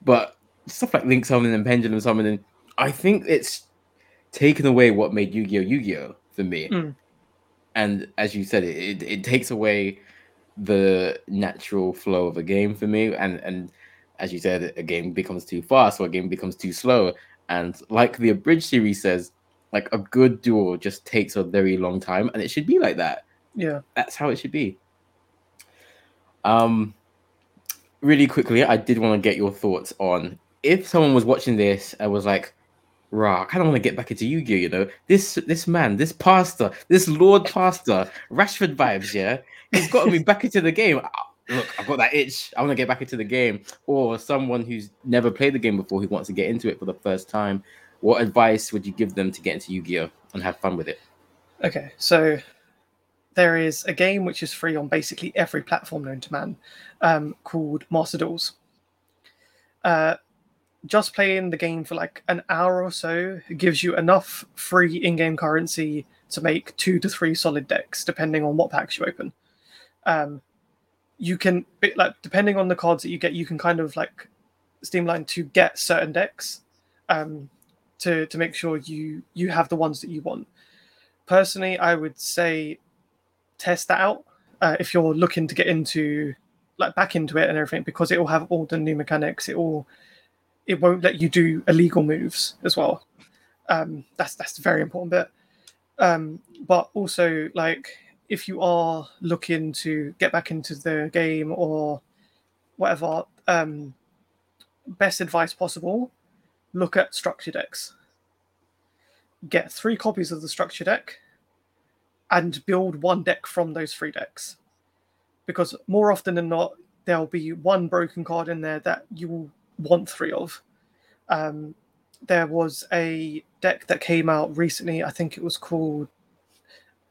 but stuff like link summoning and pendulum summoning I think it's taken away what made Yu-Gi-Oh Yu-Gi-Oh for me. Mm. And as you said, it, it it takes away the natural flow of a game for me. And and as you said, a game becomes too fast or a game becomes too slow. And like the abridged series says, like a good duel just takes a very long time, and it should be like that. yeah, That's how it should be. Um, really quickly, I did want to get your thoughts on if someone was watching this and was like, "Rah, I kind of want to get back into Yu-Gi-Oh." You know, this this man, this pastor, this Lord Pastor, Rashford vibes. Yeah, he's got me back into the game. Look, I've got that itch. I want to get back into the game. Or someone who's never played the game before who wants to get into it for the first time. what advice would you give them to get into Yu-Gi-Oh and have fun with it? Okay, so there is a game which is free on basically every platform known to man um, called Master Duels. Uh, just playing the game for like an hour or so gives you enough free in-game currency to make two to three solid decks, depending on what packs you open. Um, you can like depending on the cards that you get, you can kind of like streamline to get certain decks um, to to make sure you you have the ones that you want. Personally, I would say test that out uh, if you're looking to get into like back into it and everything because it will have all the new mechanics. It will it won't let you do illegal moves as well. Um, that's that's very important bit. Um, but also like if you are looking to get back into the game or whatever, um, best advice possible: look at structure decks. Get three copies of the structure deck, and build one deck from those three decks. Because more often than not, there'll be one broken card in there that you will want three of. Um, there was a deck that came out recently. I think it was called.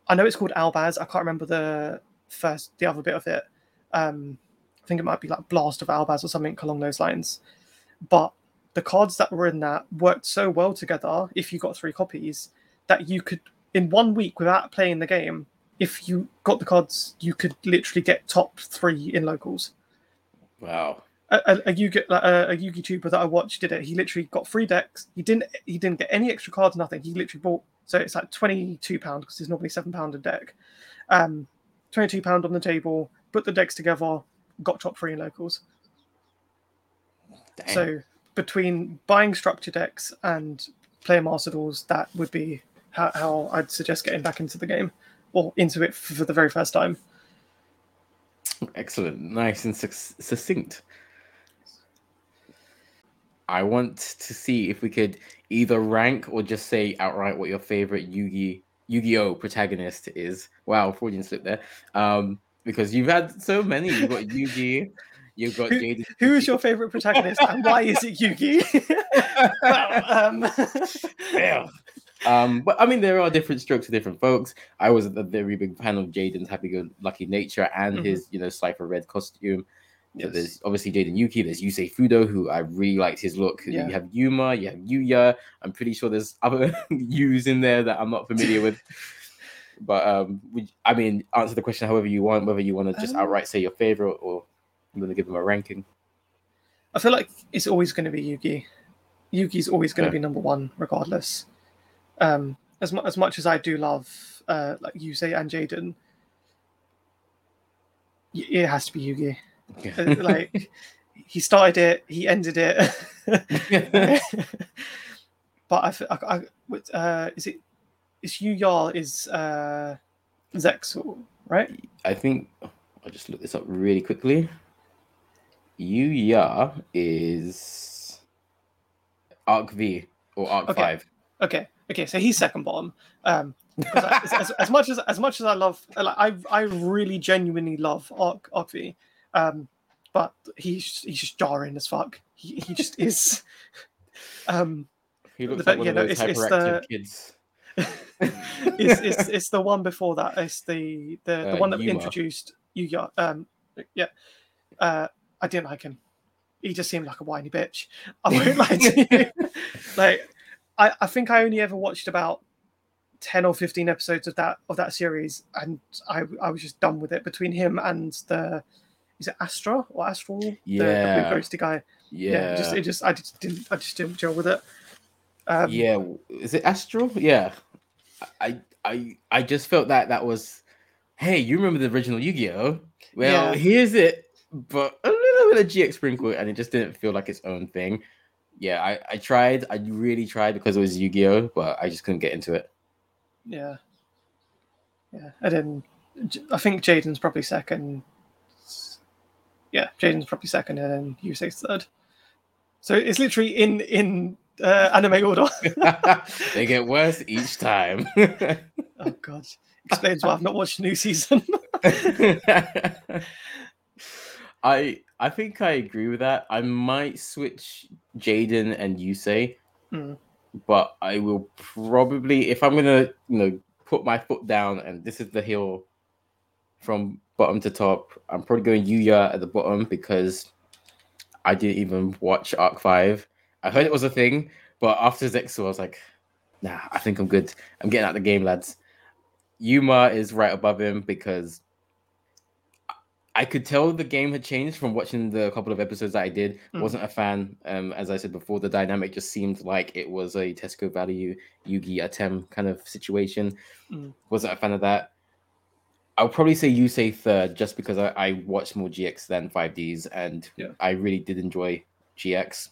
I know it's called Albaz. I can't remember the first, the other bit of it. Um, I think it might be like Blast of Albaz or something along those lines. But the cards that were in that worked so well together. If you got three copies, that you could in one week without playing the game. If you got the cards, you could literally get top three in locals. Wow. A, a, a Yugi like a, a Yugi tuber that I watched did it. He literally got three decks. He didn't he didn't get any extra cards, nothing. He literally bought so it's like twenty two pound because it's normally seven pound a deck. Um, twenty two pound on the table. Put the decks together. Got top three in locals. Dang. So between buying structure decks and player master duels, that would be how, how I'd suggest getting back into the game or into it for the very first time. Excellent, nice and suc- succinct. I want to see if we could either rank or just say outright what your favorite Yugi Yu-Gi-Oh protagonist is. Wow, Freudian slip there. Um, because you've had so many. You've got Yugi, you've got Who- Jaden. Who is your favorite protagonist and why is it Yugi? well, um. Um, but I mean, there are different strokes for different folks. I was a very big fan of Jaden's happy-go-lucky nature and Mhm. his, you know, Slifer Red costume. So Yes. there's obviously Jaden Yuki, there's Yusei Fudo, who I really liked his look. Yeah. You have Yuma, you have Yuya. I'm pretty sure there's other Yus in there that I'm not familiar with. But um, would, I mean, answer the question however you want, whether you want to just Um, outright say your favorite or I'm going to give them a ranking. I feel like it's always going to be Yugi. Yugi's always going to Yeah. be number one, regardless. Um, as much as much as I do love uh, like Yusei and Jaden, y- it has to be Yugi. Uh, like he started it, he ended it. but I, I, I uh, is it is Yuya is uh, Zexal, right? I think I'll just look this up really quickly. Yuya is Arc V or Arc Okay. 5. Okay, okay, so he's second bottom. Um, 'cause I- as, as, as much as as much as I love, like, I I really genuinely love Arc Arc V, um, but he's he's just jarring as fuck. He he just is. Um, he looks but, like one yeah, of those it's- it's hyperactive the- kids. it's, it's it's the one before that. It's the the, the Uh, one that Yuma. introduced Yuya. Um, yeah, uh, I didn't like him. He just seemed like a whiny bitch. I won't lie to you. like, I I think I only ever watched about ten or fifteen episodes of that of that series, and I I was just done with it. Between him and the is it Astra or Astral? the, the Yeah. blue ghosty guy. yeah. Yeah, just it just I just didn't I just didn't gel with it. Um, yeah, is it Astral? Yeah, I, I, I just felt that that was, hey, you remember the original Yu-Gi-Oh? Well, Yeah. here's it, but a little bit of GX sprinkle, and it just didn't feel like its own thing. Yeah, I, I tried, I really tried because it was Yu-Gi-Oh, but I just couldn't get into it. Yeah. Yeah. And then J- I think Jaden's probably second. Yeah, Jaden's probably second and then Yusei third. So it's literally in in uh, anime order. they get worse each time. oh god. Explains why I've not watched new season. I I think I agree with that. I might switch Jaden and Yusei Hmm. but I will probably, if I'm gonna, you know, put my foot down, and this is the hill from bottom to top, I'm probably going Yuya at the bottom because I didn't even watch Arc Five. I heard it was a thing, but after Zexal, I was like, nah, I think I'm good. I'm getting out the game, lads. Yuma is right above him because I could tell the game had changed from watching the couple of episodes that I did. Mm. Wasn't a fan. Um, as I said before, the dynamic just seemed like it was a Tesco value Yugi Atem kind of situation. Mm. Wasn't a fan of that. I'll probably say Yusei third just because I, I watched more GX than 5Ds and Yeah. I really did enjoy GX.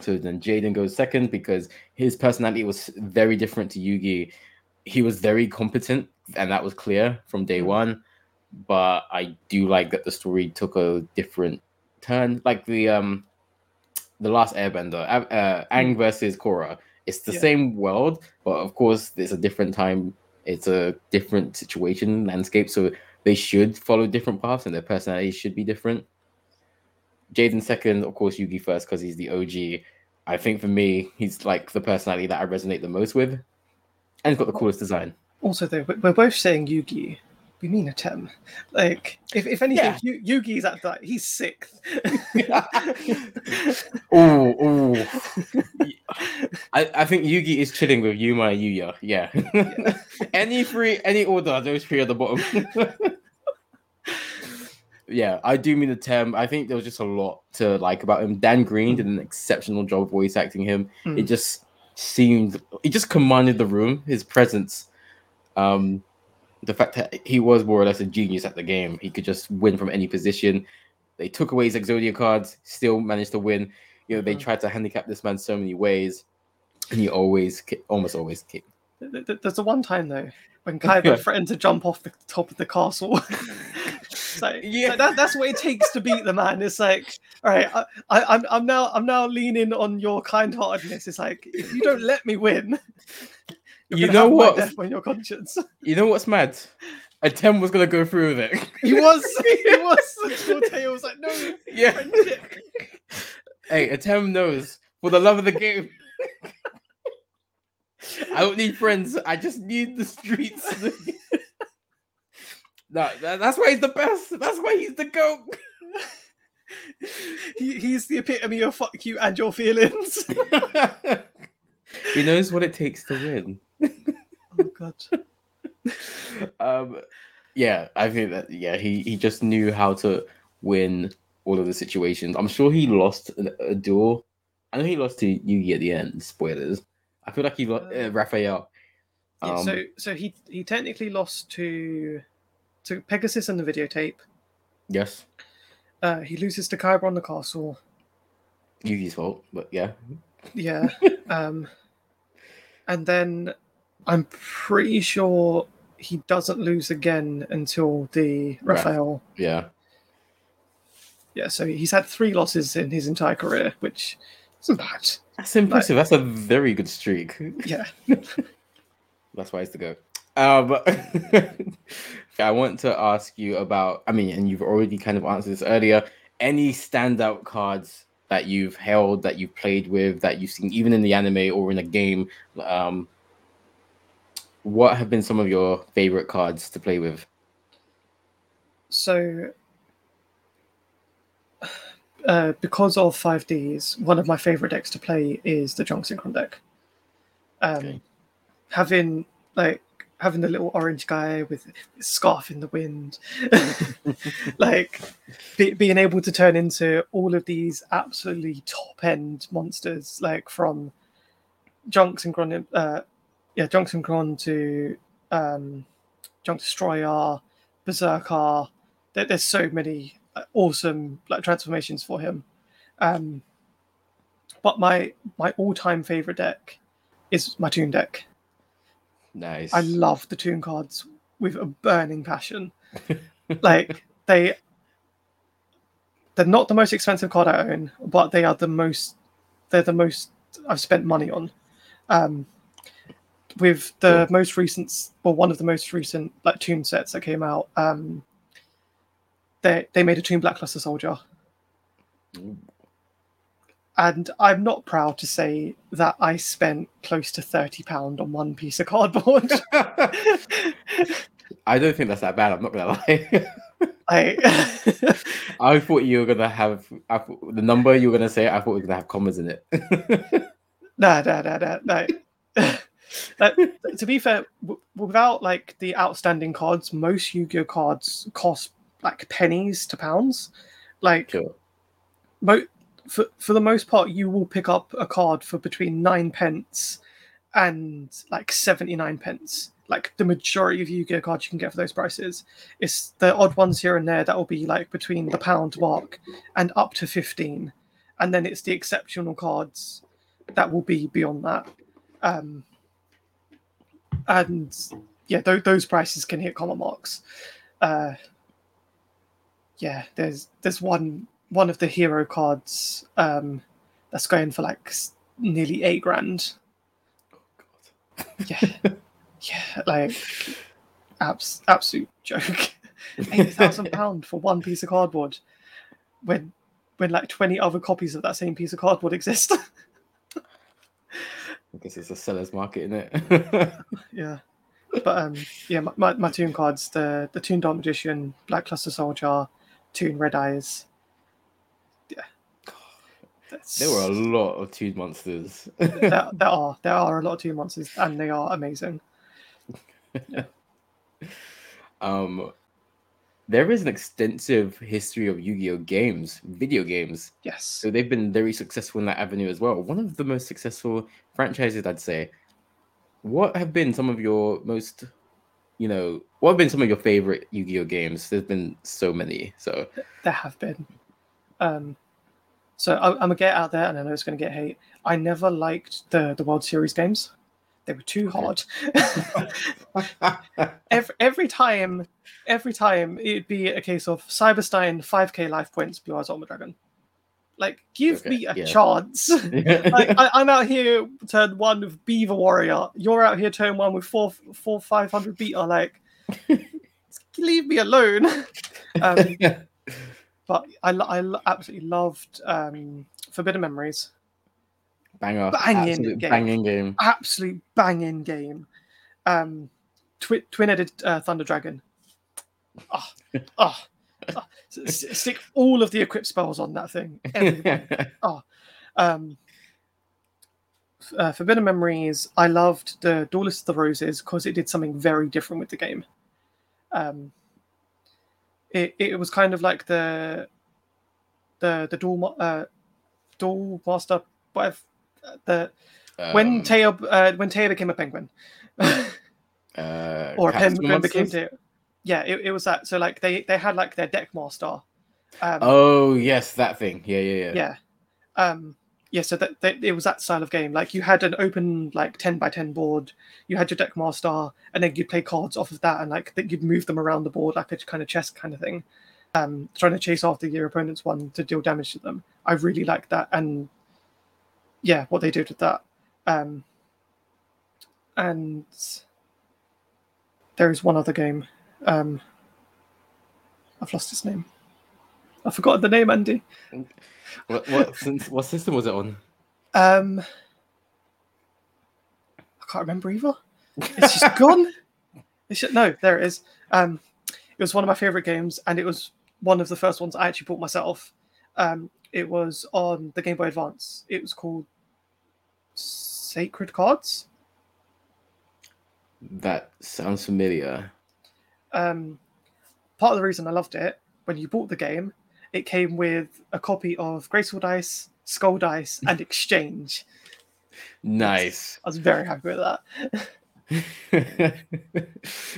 So then Jaden goes second because his personality was very different to Yugi. He was very competent, and that was clear from day Mm. one. But I do like that the story took a different turn, like the um, the last Airbender, uh, uh, Aang versus Korra. It's the Yeah. same world, but of course, it's a different time. It's a different situation landscape, so they should follow different paths, and their personalities should be different. Jaden second, of course, Yugi first because he's the OG. I think for me, he's like the personality that I resonate the most with, and he's got the coolest design. Also, though, we're both saying Yugi. We mean Atem. Like, if, if anything, Yeah. Yu- Yugi's at like he's sixth. Oh, oh. I, I think Yugi is chilling with Yuma and Yuya. Yeah. any three, any order, those three at the bottom. yeah, I do mean Atem. I think there was just a lot to like about him. Dan Green did an exceptional job voice acting him. Mm. It just seemed, he just commanded the room. His presence, um, the fact that he was more or less a genius at the game. He could just win from any position. They took away his Exodia cards, still managed to win. You know, they Mhm. tried to handicap this man so many ways, and he always, almost always kicked. Th- th- There's the one time though when Kaiba threatened to jump off the top of the castle. Like, Yeah. yeah, that, that's what it takes to beat the man. It's like, all right, I, I, I'm, I'm now, I'm now leaning on your kind-heartedness. It's like, if you don't let me win, you're You know what? Death on your conscience. You know what's mad? Atem was gonna go through with it. He was, he was. Téa was like, no, yeah. friendship. Hey, Atem knows for the love of the game. I don't need friends. I just need the streets. no, that- that's why he's the best. That's why he's the goat. He, he's the epitome of fuck you and your feelings. he knows what it takes to win. Oh god. um, yeah, I think that yeah, he he just knew how to win all of the situations. I'm sure he lost a, a duel. I know he lost to Yugi at the end. Spoilers. I feel like he lost uh, Uh, Raphael. Yeah, Um, so so he he technically lost to to Pegasus in the videotape. yes, Uh, he loses to Kaiba on the castle. Yugi's fault, but yeah, Yeah. um, and then I'm pretty sure he doesn't lose again until the Right. Raphael. yeah. Yeah, so he's had three losses in his entire career, which isn't bad. That's impressive. That's a very good streak. Yeah. That's why it's the go. Um, I want to ask you about. I mean, and you've already kind of answered this earlier. Any standout cards that you've held, that you've played with, that you've seen even in the anime or in a game? Um, what have been some of your favorite cards to play with? So, uh, because of 5Ds, one of my favorite decks to play is the Junk Synchron deck. Um, Okay. Having like having the little orange guy with scarf in the wind, like be, being able to turn into all of these absolutely top end monsters, like from Junk Synchron, uh, yeah, Junk Synchron to um, Junk Destroyer, Berserker. There, there's so many uh, awesome like transformations for him. Um, but my my all time favorite deck is my Toon deck. Nice. I love the Toon cards with a burning passion. like they they're not the most expensive card I own, but they are the most they're the most I've spent money on. Um with the Cool. most recent well one of the most recent like Toon sets that came out, um they they made a Toon Black Luster soldier. Ooh. and I'm not proud to say that I spent close to thirty pound on one piece of cardboard. I don't think that's that bad. I'm not gonna lie. I I thought you were gonna have I the number you were gonna say. I thought we were gonna have commas in it. no, no, no, no, no. Uh, to be fair, w- without like the outstanding cards, most Yu-Gi-Oh cards cost like pennies to pounds. Like sure. mo- for for the most part, you will pick up a card for between nine pence and like seventy nine pence. Like the majority of Yu-Gi-Oh cards you can get for those prices. It's the odd ones here and there that will be like between the pound mark and up to fifteen, and then it's the exceptional cards that will be beyond that. Um, and yeah, th- those prices can hit comma marks. Uh, yeah, there's there's one one of the hero cards um, that's going for like nearly eight grand. Oh, Yeah, yeah, like abs- absolute joke. Eight thousand pound for one piece of cardboard, when when like twenty other copies of that same piece of cardboard exist. I guess it's a seller's market, isn't it? yeah, but um, yeah, my, my, my Toon cards: the the Toon Dark Magician, Black Luster Soldier, Toon Red Eyes. Yeah, That's- there were a lot of Toon monsters. there, there are there are a lot of Toon monsters, and they are amazing. um, there is an extensive history of Yu-Gi-Oh games, video games. Yes, So they've been very successful in that avenue as well. One of the most successful franchises, I'd say. What have been some of your most, you know, what have been some of your favorite Yu-Gi-Oh games? There's been so many. So there have been. Um, so I, I'm gonna get out there, and I know it's gonna get hate. I never liked the the World Series games. They were too hard. every every time, every time it'd be a case of Cyberstein 5k life points, Blue Eyes Dragon. Like, give Okay, me a yeah. chance. like, I, I'm out here turn one with Beaver Warrior. You're out here turn one with four four five hundred beta. Like, leave me alone. um, but I, I absolutely loved um, Forbidden Memories. Banger, Banging game. banging game. Absolute banging game. Um, twi- twin-headed uh, Thunder Dragon. Oh, oh, oh. Stick all of the equipped spells on that thing. Everything. um, uh, Forbidden Memories. I loved the Duelist of the Roses because it did something very different with the game. Um, it it was kind of like the the the dual uh, dual master whatever uh, the when Um, Téa uh, when Téa became a penguin. uh, or a penguin became Teo. Yeah, it, it was that. So like they they had like their deck master. Um, Oh yes, that thing. Yeah, yeah, yeah. yeah um yeah so that, that it was that style of game like you had an open like 10 by 10 board you had your deck master and then you'd play cards off of that and like that you'd move them around the board like a kind of chess kind of thing um trying to chase after your opponent's one to deal damage to them i really liked that and yeah what they did with that um and there is one other game um i've lost its name i forgot the name andy What what, since, what system was it on? Um, I can't remember either. It's just gone. It's just, no, there it is. Um, it was one of my favorite games, and it was one of the first ones I actually bought myself. Um, it was on the Game Boy Advance. It was called Sacred Cards. That sounds familiar. Um, part of the reason I loved it when you bought the game, it came with a copy of Graceful Dice, Skull Dice, and Exchange. Nice. I was very happy with that.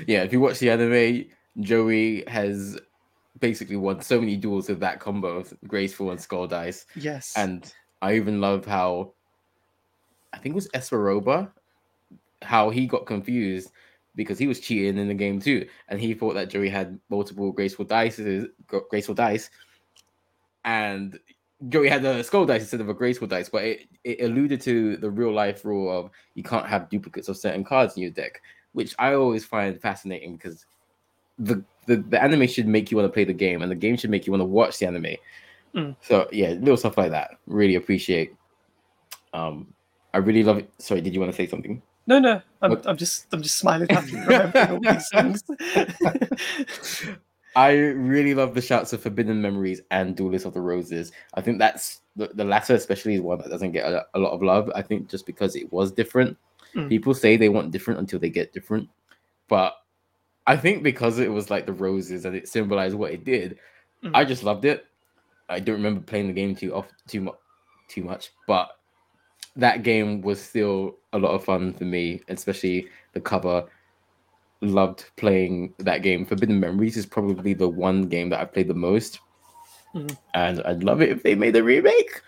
yeah, if you watch the anime, Joey has basically won so many duels with that combo of Graceful and Skull Dice. Yes. And I even love how I think it was Espa Roba, how he got confused because he was cheating in the game too, and he thought that Joey had multiple graceful dice, graceful dice, and Joey had a skull dice instead of a graceful dice. But it, it alluded to the real life rule of you can't have duplicates of certain cards in your deck, which I always find fascinating because the the, the anime should make you want to play the game, and the game should make you want to watch the anime. Mm. So yeah, little stuff like that. Really appreciate. Um, I really love it. Sorry, did you want to say something? No, no, I'm, What? I'm just I'm just smiling happy remembering all these things. I really love the shouts of Forbidden Memories and Duelist of the Roses. I think that's the, the latter, especially, is one that doesn't get a, a lot of love. I think just because it was different. Mm. People say they want different until they get different. But I think because it was like the roses and it symbolized what it did, Mm. I just loved it. I don't remember playing the game too off too much too much, but that game was still a lot of fun for me, especially the cover. Loved playing that game. Forbidden Memories is probably the one game that I played the most, Mhm. and I'd love it if they made a remake.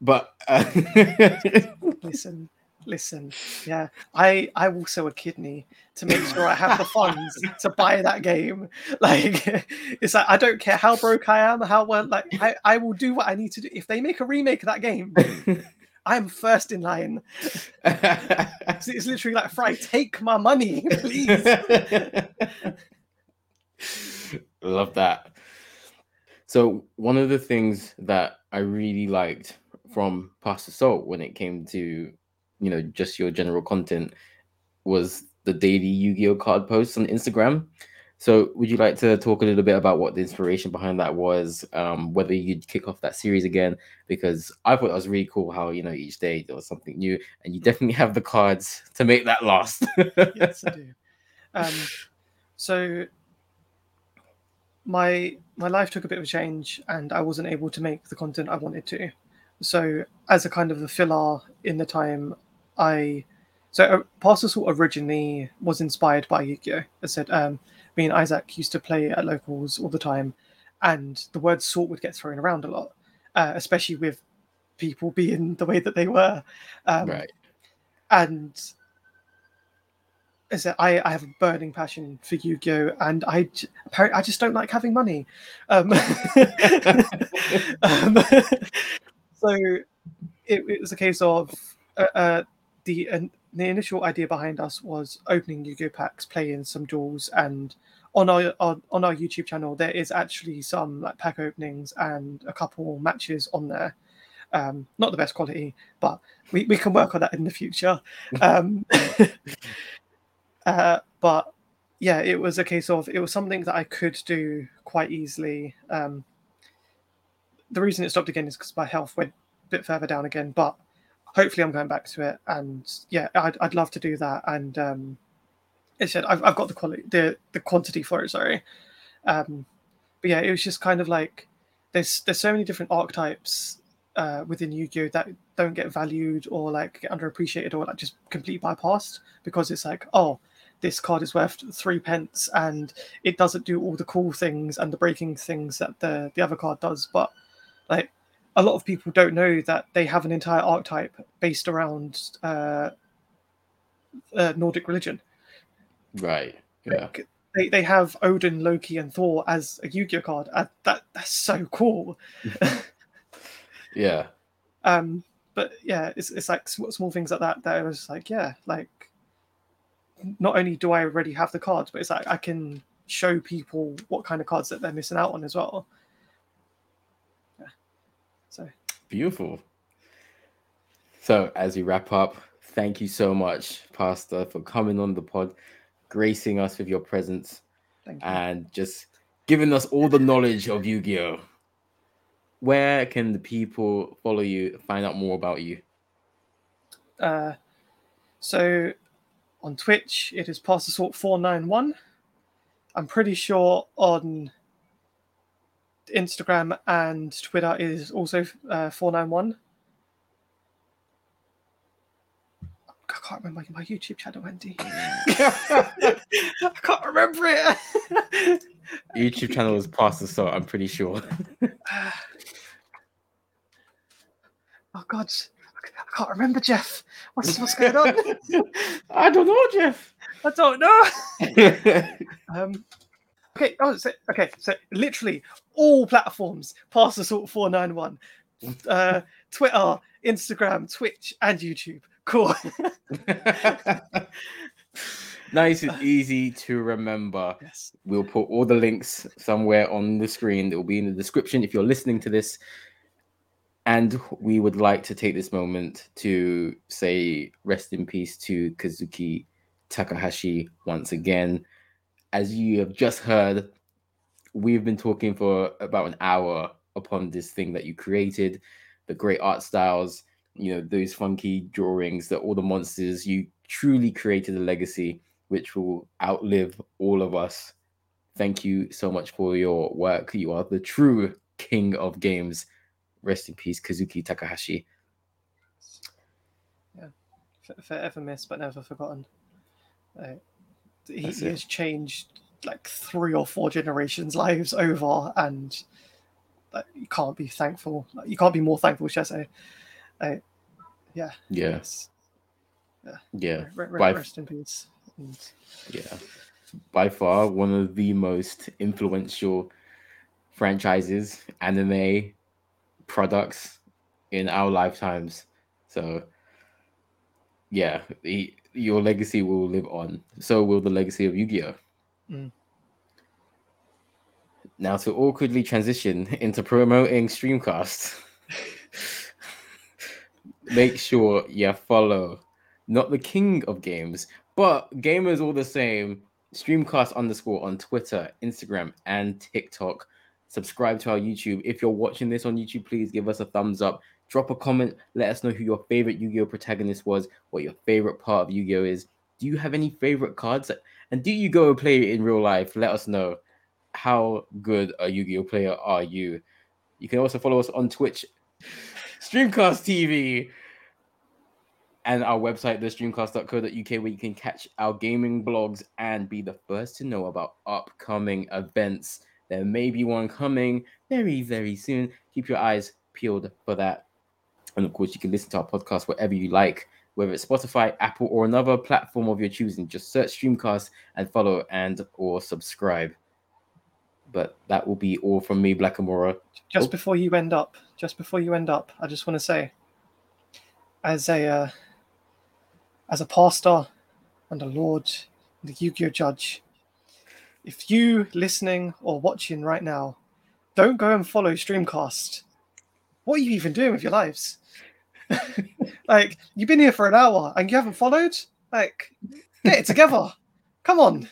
But uh, listen, listen. Yeah, I I will sell a kidney to make sure I have the funds to buy that game. Like it's like I don't care how broke I am, how well like I, I will do what I need to do. If they make a remake of that game, I'm first in line. It's, it's literally like Fry, take my money, please. Love that. So one of the things that I really liked from Past Assault when it came to, you know, just your general content was the daily Yu-Gi-Oh card posts on Instagram. So would you like to talk a little bit about what the inspiration behind that was? Um, whether you'd kick off that series again? Because I thought it was really cool how you know each day there was something new, and you definitely have the cards to make that last. yes, I do. Um, so my my life took a bit of a change, and I wasn't able to make the content I wanted to. So as a kind of a filler in the time, I so uh, Past Assault originally was inspired by Yu-Gi-Oh. I said um, me and Isaac used to play at locals all the time, and the word "sort" would get thrown around a lot, uh, especially with people being the way that they were. Um, right. and is that I, I have a burning passion for Yu-Gi-Oh, and I apparently I just don't like having money. Um, um, so it, it was a case of uh, uh, the uh, the initial idea behind us was opening Yu-Gi-Oh packs, playing some duels, and on our, on on our YouTube channel there is actually some like pack openings and a couple matches on there. Um, not the best quality, but we, we can work on that in the future. Um, uh, but yeah, it was a case of it was something that I could do quite easily. Um, the reason it stopped again is because my health went a bit further down again, but hopefully I'm going back to it. And yeah, I'd, I'd love to do that. And um, it said I've, I've got the quality, the the quantity for it. Sorry, um, but yeah, it was just kind of like there's there's so many different archetypes uh, within Yu-Gi-Oh that don't get valued or like get underappreciated or like just completely bypassed because it's like oh this card is worth three pence and it doesn't do all the cool things and the breaking things that the the other card does but like a lot of people don't know that they have an entire archetype based around uh, uh nordic religion Right. Yeah. like, they, they have odin loki and thor as a yu-gi-oh card uh, that that's so cool Yeah. um but yeah it's, it's like small, small things like that that i was like yeah like not only do i already have the cards but it's like i can show people what kind of cards that they're missing out on as well so Beautiful. So, as we wrap up, thank you so much, Pastor, for coming on the pod, gracing us with your presence, thank you and just giving us all the knowledge of Yu Gi Oh! Where can the people follow you, find out more about you? uh so on twitch it is Pastor assault 491 i'm pretty sure on instagram and twitter is also uh, 491 I can't remember my YouTube channel, Andy. I can't remember it. YouTube channel is Pastor Salt, I'm pretty sure. oh God, I can't remember, Jeff. What's what's going on? I don't know, Jeff. I don't know. Um, okay. Oh, so, okay. So literally all platforms. Pass Assault four nine one. Uh, Twitter, Instagram, Twitch, and YouTube. Cool. nice and easy to remember. Yes. We'll put all the links somewhere on the screen. It will be in the description if you're listening to this. And we would like to take this moment to say rest in peace to Kazuki Takahashi once again. As you have just heard, we've been talking for about an hour upon this thing that you created, the great art styles, you know, those funky drawings, that all the monsters. You truly created a legacy which will outlive all of us. Thank you so much for your work. You are the true king of games. Rest in peace, Kazuki Takahashi. Yeah, forever missed but never forgotten. Uh, he, he has changed like three or four generations' lives over, and like, you can't be thankful. You can't be more thankful, should I say? Uh, yeah. Yeah, Yes. yeah, Re- re- By- rest in peace. And yeah. By far, one of the most influential franchises, anime products in our lifetimes. So, yeah, the, your legacy will live on. So will the legacy of Yu Gi Oh! Mm. Now to awkwardly transition into promoting Streamcast. Make sure you follow not the king of games, but gamers all the same. Streamcast underscore on Twitter, Instagram, and TikTok. Subscribe to our YouTube. If you're watching this on YouTube, please give us a thumbs up. Drop a comment. Let us know who your favorite Yu Gi Oh protagonist was, what your favorite part of Yu Gi Oh is. Do you have any favorite cards? And do you go and play it in real life? Let us know. How good a Yu Gi Oh player are you? You can also follow us on Twitch, Streamcast TV, and our website, thestreamcast.co.uk, where you can catch our gaming blogs and be the first to know about upcoming events. There may be one coming very, very soon. Keep your eyes peeled for that. And of course, you can listen to our podcast wherever you like, whether it's Spotify, Apple, or another platform of your choosing. Just search Streamcast and follow and or subscribe. But that will be all from me, Blackamora. Just Oh. before you end up, just before you end up, I just want to say, as a uh, as a pastor and a lord and a Yu-Gi-Oh judge, if you listening or watching right now, don't go and follow Streamcast. What are you even doing with your lives? like you've been here for an hour and you haven't followed. Like, get it together. Come on.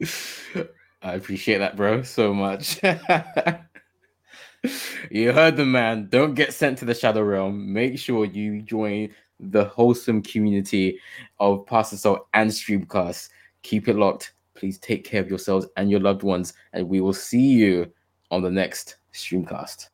I appreciate that, bro, so much. you heard the man. Don't get sent to the Shadow Realm. Make sure you join the wholesome community of Pastor Soul and Streamcast. Keep it locked. Please take care of yourselves and your loved ones, and we will see you on the next Streamcast.